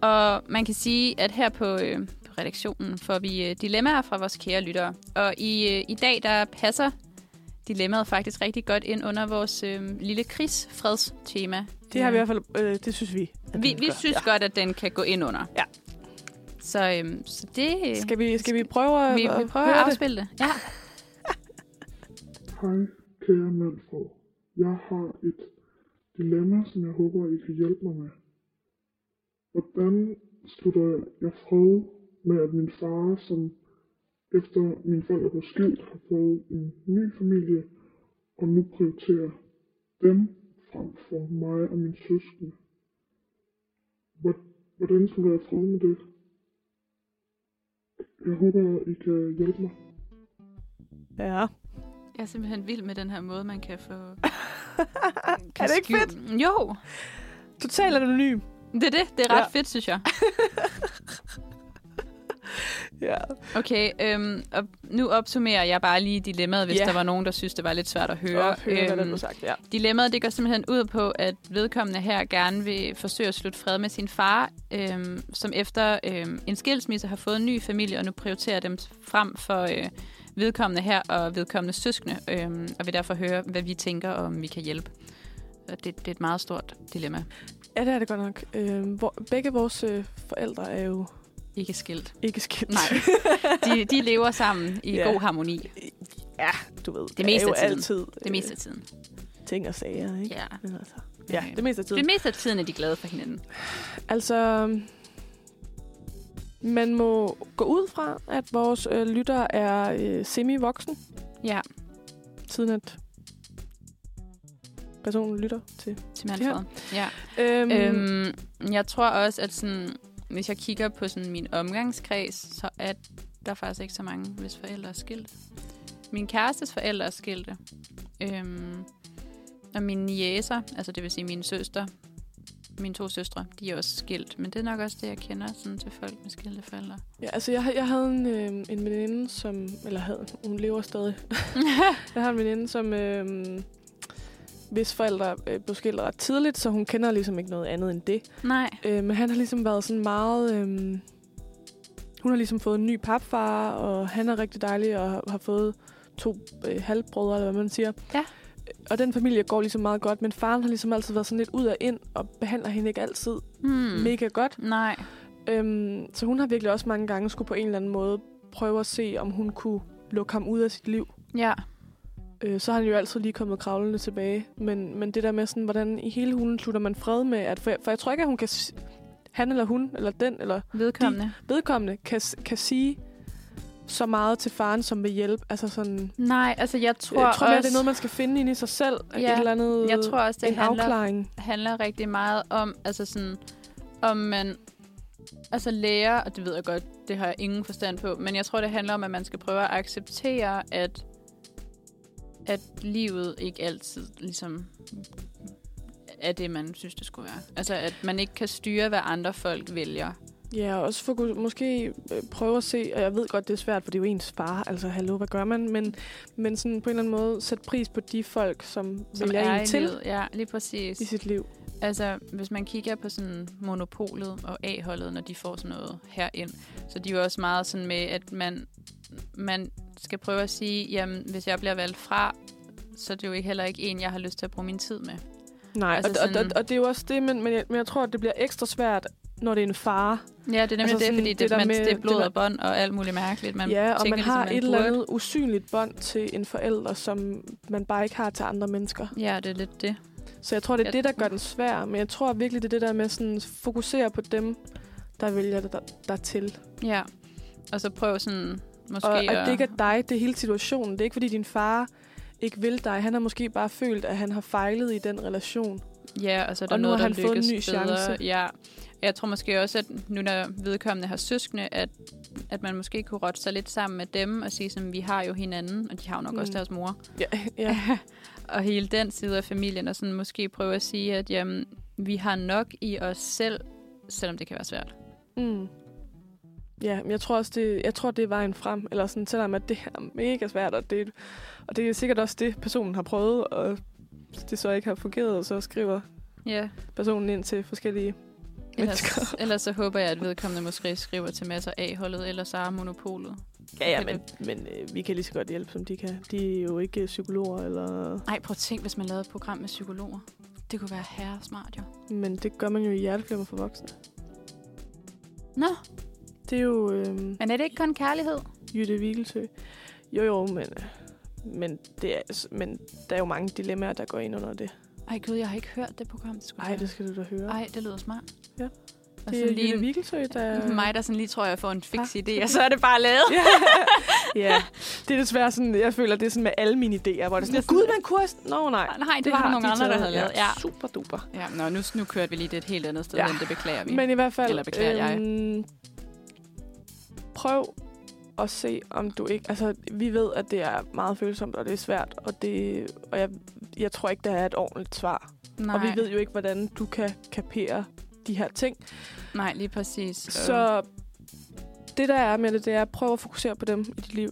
Og man kan sige, at her på, øh, på redaktionen får vi øh, dilemmaer fra vores kære lyttere. Og i, øh, i dag, der passer dilemmaet faktisk rigtig godt ind under vores øh, lille krigsfredstema. Det har vi i hvert fald, øh, det synes vi. at Vi, vi gør. synes ja. godt, at den kan gå ind under. Ja. Så, øhm, så det... Skal vi, skal vi prøve at, vi, vi prøver at det? afspille det. Ja. Hej, kære Manfred. Jeg har et dilemma, som jeg håber, I kan hjælpe mig med. Hvordan slutter jeg fred med, at min far, som efter mine forældre blev skilt, har fået en ny familie, og nu prioriterer dem frem for mig og min søskende? Hvor- Hvordan slutter jeg fred med det? Jeg håber, I kan hjælpe mig. Ja. Jeg er simpelthen vild med den her måde, man kan få... er det ikke fedt? Jo, Totalt anonym. det er det. Det er ret ja. fedt, synes jeg. Ja. Okay, øhm, og nu opsummerer jeg bare lige dilemmaet, hvis Ja. der var nogen, der synes, det var lidt svært at høre. Og høre, Øhm, blev sagt, ja. Dilemmaet det går simpelthen ud på, at vedkommende her gerne vil forsøge at slutte fred med sin far, øhm, som efter øhm, en skilsmisse har fået en ny familie, og nu prioriterer dem frem for øh, vedkommende her og vedkommende søskende, øhm, og vil derfor høre, hvad vi tænker, og om vi kan hjælpe. Det, det er et meget stort dilemma. Ja, det er det godt nok. Øh, hvor, begge vores øh, forældre er jo Ikke skilt. ikke skilt. Nej. De, de lever sammen i Ja. god harmoni ja, du ved. Det meste er jo af tiden. altid det meste af tiden. øh, ting og sager, ikke? Ja. Men altså, ja, Øh, det meste af tiden. Det meste af tiden er de glade for hinanden. Altså, man må gå ud fra, at vores øh, lytter er øh, semi-voksen, Ja, siden at personen lytter til. til Manfred. Ja. Øhm, Øhm, jeg tror også, at sådan, hvis jeg kigger på sådan min omgangskreds, så er der faktisk ikke så mange, hvis forældre er skilt. Min kærestes forældre er skilte. Øhm, og mine niæser, altså det vil sige mine søster, mine to søstre, de er også skilt. Men det er nok også det, jeg kender sådan til folk med skilte forældre. Ja, altså jeg, jeg havde en, øh, en veninde, som... Eller havde, hun lever stadig. jeg har en veninde, som... Øh, hvis forældre øh, blev skilt ret tidligt, så hun kender ligesom ikke noget andet end det. Nej. Øh, men han har ligesom været sådan meget... Øh, hun har ligesom fået en ny papfar, og han er rigtig dejlig, og har, har fået to øh, halvbrødre, eller hvad man siger. Ja. Og den familie går ligesom meget godt, men faren har ligesom altid været sådan lidt ud og ind, og behandler hende ikke altid mm. mega godt. Nej. Øhm, så hun har virkelig også mange gange skulle på en eller anden måde prøve at se, om hun kunne lukke ham ud af sit liv. Ja. Øh, så har han jo altid lige kommet kravlende tilbage. Men, men det der med sådan, hvordan i hele hulen slutter man fred med, at for, jeg, for jeg tror ikke, at hun kan, han eller hun, eller den, eller Vedkommende. vedkommende, kan, kan sige så meget til faren, som vil hjælpe. Altså sådan, Nej, altså jeg tror, jeg tror mere, også, det er noget, man skal finde ind i sig selv. Ja, et eller andet, jeg tror også, det en handler, afklaring. handler rigtig meget om, altså sådan, om man altså lærer, og det ved jeg godt, det har jeg ingen forstand på, men jeg tror, det handler om, at man skal prøve at acceptere, at, at livet ikke altid ligesom er det, man synes, det skulle være. Altså, at man ikke kan styre, hvad andre folk vælger. Ja, og også for måske øh, prøve at se, og jeg ved godt, det er svært, for det er jo ens far, altså hallo, hvad gør man? Men, men sådan på en eller anden måde sætte pris på de folk, som, Som vælger er en til livet. Ja, lige præcis. i sit liv. Altså, hvis man kigger på sådan monopolet og A-holdet, når de får sådan noget herind, så de er jo også meget sådan med, at man, man skal prøve at sige, jamen, hvis jeg bliver valgt fra, så er det jo ikke heller ikke en, jeg har lyst til at bruge min tid med. Nej, Altså og, og, sådan- og, og det er jo også det, men, men, jeg, men jeg tror, at det bliver ekstra svært, når det er en far. Ja, det er nemlig Altså det, sådan fordi det det, der det, man, med- det er det blod der- og bånd og alt muligt mærkeligt. Man ja, og man ligesom, har man et eller andet usynligt bånd til en forælder, som man bare ikke har til andre mennesker. Ja, det er lidt det. Så jeg tror, det er Jeg- det, der gør den svær. Men jeg tror virkelig, det er det der med sådan fokusere på dem, der vælger der, der til. Ja. Og så prøv sådan, måske Og at at... det ikke er dig, det er hele situationen. Det er ikke, fordi din far ikke vil dig. Han har måske bare følt, at han har fejlet i den relation. Ja, og så er der Og noget, har der han fået en lykkes ny bedre. chance. Ja. Jeg tror måske også, at nu når vedkommende har søskende, at, at man måske kunne rotte sig lidt sammen med dem og sige, at vi har jo hinanden, og de har jo nok Mm. også deres mor. Ja, ja. og hele den side af familien, og sådan måske prøve at sige, at jamen, vi har nok i os selv, selvom det kan være svært. Mm. Ja, men jeg tror også, det, jeg tror, det er vejen frem. Eller sådan, selvom at det er mega svært, og det, og det er sikkert også det, personen har prøvet, og det så ikke har fungeret, så skriver Ja, personen ind til forskellige mennesker. ellers, ellers så håber jeg, at vedkommende måske skriver til masser A-holdet eller Sara Monopolet. Ja, ja, men, men øh, vi kan lige så godt hjælpe, som de kan. De er jo ikke psykologer, eller... Ej, prøv at tænk, hvis man lavede et program med psykologer. Det kunne være herre smart, jo. Men det gør man jo i hjerteflimmer for voksne. Nå, Det er jo øh, men er det ikke kun kærlighed? Jytte Vigelsø. Jo, jo, men, men, det er, men der er jo mange dilemmaer, der går ind under det. Ej gud, jeg har ikke hørt det program. Det skulle Ej, det skal du da høre. Ej, det lyder smart. Ja. Og det er lige Jytte en, Vigelsø, der... mig, der sådan lige tror, jeg får en fix Ah. idé, og så er det bare lavet. ja, det er desværre sådan, jeg føler, det er sådan med alle mine idéer, hvor det er sådan, Det gud, man kunne have... Nå, nej. Nej, det, var der nogle de andre, der havde lavet. Ja. Super duper. ja nå, nu, nu kørte vi lige det et helt andet sted, Ja. ja. men det beklager vi. Men i hvert fald, Eller beklager jeg. Prøv at se, om du ikke... Altså, vi ved, at det er meget følsomt, og det er svært, og, det, og jeg, jeg tror ikke, der er et ordentligt svar. Nej, Og vi ved jo ikke, hvordan du kan kapere de her ting. nej, lige præcis. Så det, der er med det, det er at prøve at fokusere på dem i dit liv,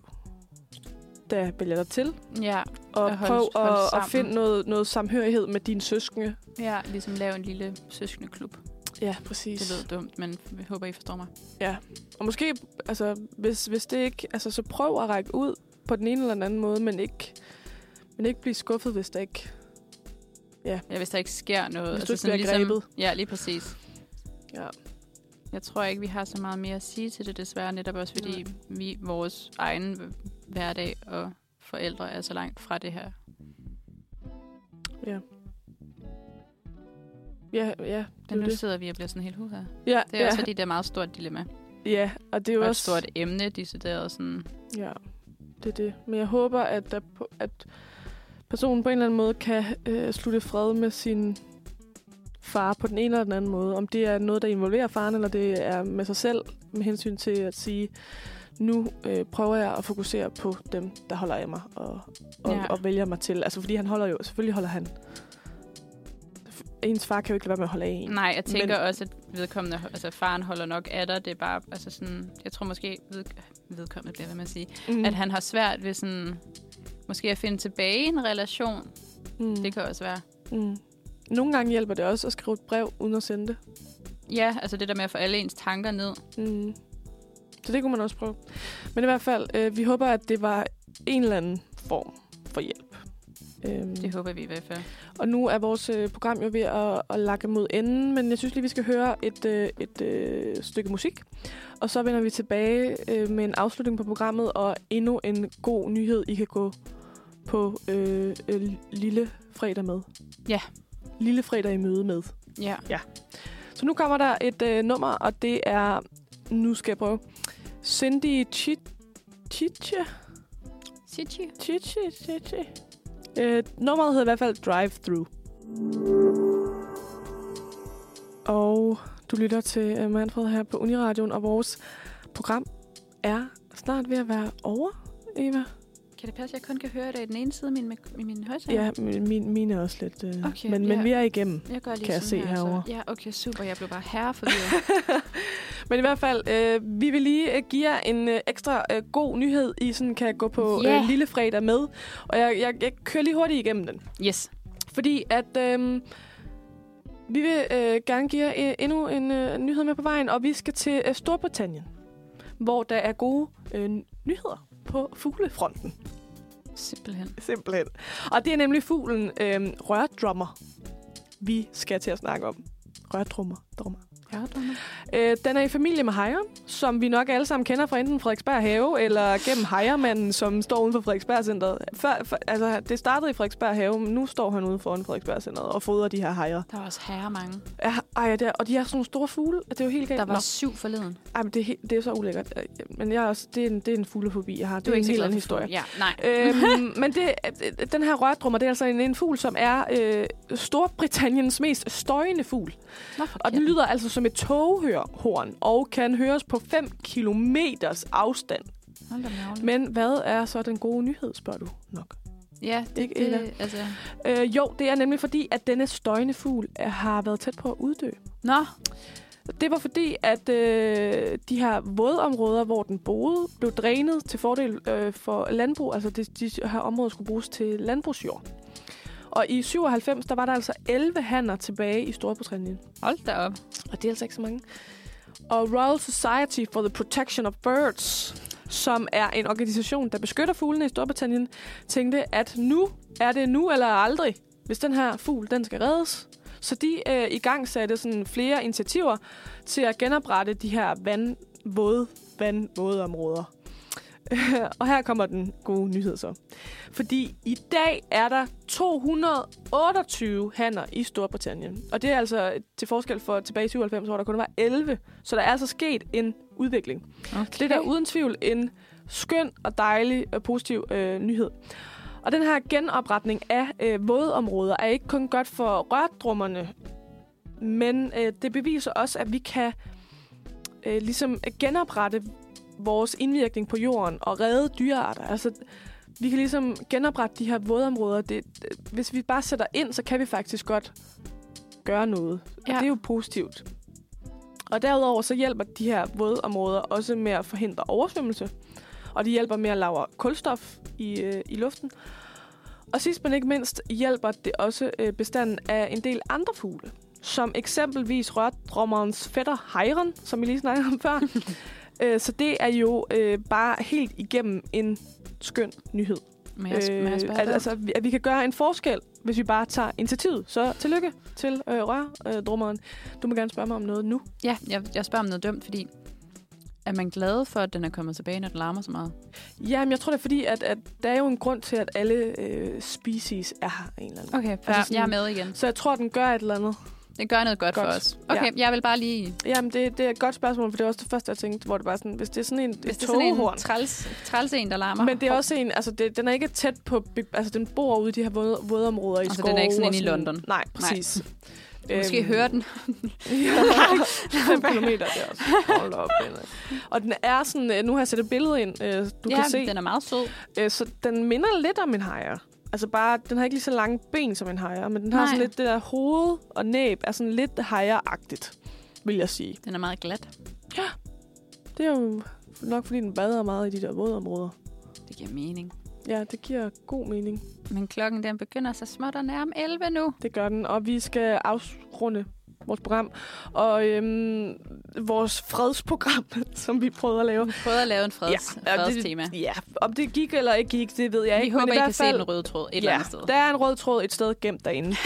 der vælger dig til. ja, Og At prøv holde at, at finde noget, noget samhørighed med dine søskende. ja, ligesom lave en lille søskendeklub. Ja, præcis. Det lyder dumt, men jeg håber, I forstår mig. Og måske, altså, hvis, hvis det ikke... Altså, så prøv at række ud på den ene eller den anden måde, men ikke, men ikke blive skuffet, hvis der ikke... Ja, hvis der ikke sker noget. Hvis du ikke sådan bliver grebet. Ja, lige præcis. Ja. Jeg tror ikke, vi har så meget mere at sige til det, desværre. Netop også, fordi Nej. vi, vores egen hverdag og forældre er så langt fra det her. Ja. Ja, ja, Men nu det. sidder vi og bliver sådan helt her. Ja, Det er ja, også, fordi det er et meget stort dilemma. ja, og det er jo Og et også... stort emne, decideret sådan. Ja, det er det. Men jeg håber, at, der, på- at personen på en eller anden måde kan øh, slutte fred med sin far på den ene eller den anden måde. Om det er noget, der involverer faren, eller det er med sig selv med hensyn til at sige, nu øh, prøver jeg at fokusere på dem, der holder af mig og, og, ja. og vælger mig til. Altså fordi han holder jo, selvfølgelig holder han. Ens far kan jo ikke lade være med at holde af en. Nej, jeg tænker Men- også, at vedkommende, altså faren holder nok af dig. Det er bare, altså sådan, jeg tror måske, ved, vedkommende bliver ved med at sige, Mm. mm. at han har svært ved sådan, måske at finde tilbage i en relation. mm. Det kan også være. mm. Nogle gange hjælper det også at skrive et brev uden at sende det. Ja, altså det der med at få alle ens tanker ned. Mm. Så det kunne man også prøve. Men i hvert fald, øh, vi håber, at det var en eller anden form for hjælp. Øhm, Det håber vi i hvert fald. og nu er vores øh, program jo ved at, at lakke mod enden, men jeg synes lige, vi skal høre et, øh, et øh, stykke musik. Og så vender vi tilbage øh, med en afslutning på programmet, og endnu en god nyhed, I kan gå på øh, øh, Lille Fredag med. Ja. Lille Fredag i møde med. Ja. Så nu kommer der et øh, nummer, og det er, nu skal jeg prøve, Cindy Chi- Chiche. Chichi. Chichi, chichi. Øh, nummeret hedder i hvert fald Drive Through. Og du lytter til øh, Manfred her på Uniradioen, og vores program er snart ved at være over, Eva. Kan det passe, at jeg kun kan høre det i den ene side af min, i min højtaler? Ja, min, min, er også lidt... Uh, Okay, men, men ja. vi er igennem. Jeg gør lige Kan jeg se her, herovre. Så. Ja, okay, super. Jeg blev bare herre forvirret. Men i hvert fald, øh, vi vil lige øh, give jer en øh, ekstra øh, god nyhed, I sådan kan gå på Ja. øh, Lille Fredag med. Og jeg, jeg, jeg kører lige hurtigt igennem den. yes. Fordi at øh, vi vil øh, gerne give jer øh, endnu en øh, nyhed med på vejen, og vi skal til øh, Storbritannien, hvor der er gode øh, nyheder på fuglefronten. Simpelthen. Simpelthen. Og det er nemlig fuglen øh, rørdrummer, vi skal til at snakke om. Rørdrummer. Drummer. Ja. Øh, den er i familie med hejer, som vi nok alle sammen kender fra enten Frederiksberg Have, eller gennem hejermanden, som står uden for Frederiksberg Centeret. Før, for, altså, det startede i Frederiksberg Have, men nu står han ude foran Frederiksberg Centeret og fodrer de her hejer. Der var også herre mange. Ja, ej, ja, det er, og de har sådan nogle store fugle. Det er jo helt galt. Der var Nå, syv forleden. ej, men det, er, helt- det er så ulækkert. Øh, Men jeg er også, det, er en, det er en fuglefobi, jeg har. Det Du er, er en helt anden historie. Ja, nej. øhm, men det, den her rørdrummer, det er altså en, en fugl, som er øh, Storbritanniens mest støjende fugl. Nå, Og den lyder altså som et toghorn og kan høres på 5 kilometers afstand. Men hvad er så den gode nyhed, spørger du nok? Ja, det, Ikke, det, altså... Øh, jo, det er nemlig fordi, at denne støjende fugl er, har været tæt på at uddø. Nå, Det var fordi, at øh, de her vådområder, hvor den boede, blev drænet til fordel øh, for landbrug. Altså de, de her områder skulle bruges til landbrugsjord. Og i 97, der var der altså 11 hanner tilbage i Storbritannien. hold da op. Og det er altså ikke så mange. Og Royal Society for the Protection of Birds, som er en organisation, der beskytter fuglene i Storbritannien, tænkte, at nu er det nu eller aldrig, hvis den her fugl, den skal reddes. Så de øh, i gang satte sådan flere initiativer til at genoprette de her vandvåde, vandvåde områder. og her kommer den gode nyhed så. Fordi i dag er der 228 hanner i Storbritannien. Og det er altså til forskel for tilbage i 97, hvor der kun var 11. Så der er altså sket en udvikling. Okay. Det er der uden tvivl en skøn og dejlig og positiv øh, nyhed. Og den her genopretning af øh, vådområder er ikke kun godt for rørdrummerne, men øh, det beviser også, at vi kan øh, ligesom genoprette vores indvirkning på jorden og redde dyrearter. Altså, vi kan ligesom genoprette de her vådområder. Det, det, hvis vi bare sætter ind, så kan vi faktisk godt gøre noget. Og Ja. det er jo positivt. Og derudover så hjælper de her vådområder også med at forhindre oversvømmelse. Og de hjælper med at lave kulstof i, øh, i luften. Og sidst men ikke mindst hjælper det også øh, bestanden af en del andre fugle. Som eksempelvis rørdrommerens fætter hejren, som vi lige snakkede om før. øh, så det er jo øh, bare helt igennem en skøn nyhed. Må jeg, øh, må jeg spørge at, dig? altså, at vi- at vi kan gøre en forskel, hvis vi bare tager initiativet. Så tillykke til øh, rørdrummeren. Du må gerne spørge mig om noget nu. Ja, jeg, jeg spørger om noget dumt, fordi... Er man glad for, at den er kommet tilbage, når den larmer så meget? Jamen, jeg tror det er fordi, at, at der er jo en grund til, at alle øh, species er her en eller anden. Okay. Altså sådan- jeg er med igen. Så jeg tror, den gør et eller andet. Det gør noget godt, Godt. for os. Okay, Ja. jeg vil bare lige... Jamen, det, det er et godt spørgsmål, for det er også det første, jeg tænkte, hvor det bare sådan, hvis det er sådan en, Hvis et det er sådan en træls, træls en, der larmer. Men det er også en, altså det, den er ikke tæt på, altså den bor ude i de her våde, vådområder i Altså, skove. den er ikke sådan inde i London? Nej, præcis. Du måske Øhm, høre den. Ja, 5 kilometer der også. Hold op. Og den er sådan, øh, nu har jeg sat et billede ind, øh, du ja, kan se. den er meget sød. Øh, så den minder lidt om en hajer. Altså bare, den har ikke lige så lange ben som en hajer, men den har Nej. sådan lidt det der hoved og næb er sådan lidt hajeragtigt, vil jeg sige. Den er meget glat. Det er jo nok, fordi den bader meget i de der vådområder. Det giver mening. Ja, det giver god mening. Men klokken den begynder så småt at nærme 11 nu. Det gør den, og vi skal afrunde vores program. Og øhm, vores fredsprogram, som vi prøvede at lave. Vi prøvede at lave en freds, Ja, og det- fredstema. Ja, om det gik eller ikke gik, det ved jeg Vi ikke. håber, men I i kan hvert se fald, den røde tråd et eller ja, andet sted. der er en rød tråd et sted gemt derinde.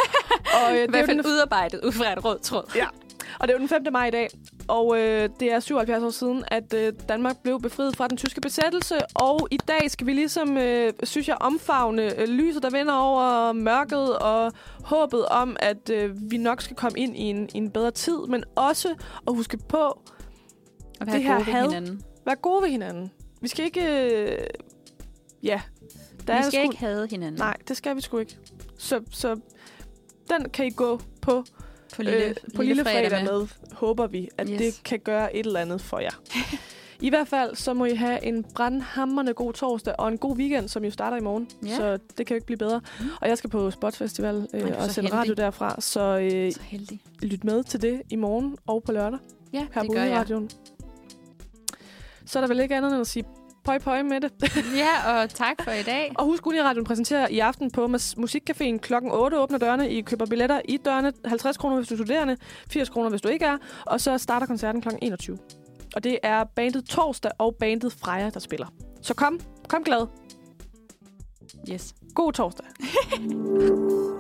og, øh, I det er hvert fald den, udarbejdet ud fra et rød tråd. Ja. og det er jo den 5. maj i dag. Og øh, det er 77 år siden, at øh, Danmark blev befriet fra den tyske besættelse. Og i dag skal vi ligesom, øh, synes jeg, omfavne øh, lyset, der vender over mørket og håbet om, at øh, vi nok skal komme ind i en, en bedre tid. Men også at huske på, være Det her gode ved had- hinanden. være gode ved hinanden. Vi skal ikke... Øh, ja. Der Vi skal sgu- ikke have hinanden. Nej, det skal vi sgu ikke. Så, så den kan I gå på På lille, øh, på lille fredag med. med, håber vi, at Yes. det kan gøre et eller andet for jer. I hvert fald, så må I have en brandhammerende god torsdag og en god weekend, som jo starter i morgen. Ja. Så det kan jo ikke blive bedre. Og jeg skal på Spot Festival Ej, du øh, og sende radio derfra, så øh, Så heldig. lyt med til det i morgen og på lørdag Ja, her det på gør jeg. radioen. Så er der vel ikke andet end at sige pøj pøj med det. Ja, og tak for i dag. Og husk, Uniradion præsenterer i aften på Musikcaféen klokken 8 åbner dørene. I køber billetter i dørene. 50 kroner, hvis du er studerende. 80 kroner, hvis du ikke er. Og så starter koncerten klokken 21. Og det er bandet Torsdag og bandet Freja, der spiller. Så kom, kom glad. Yes. God torsdag.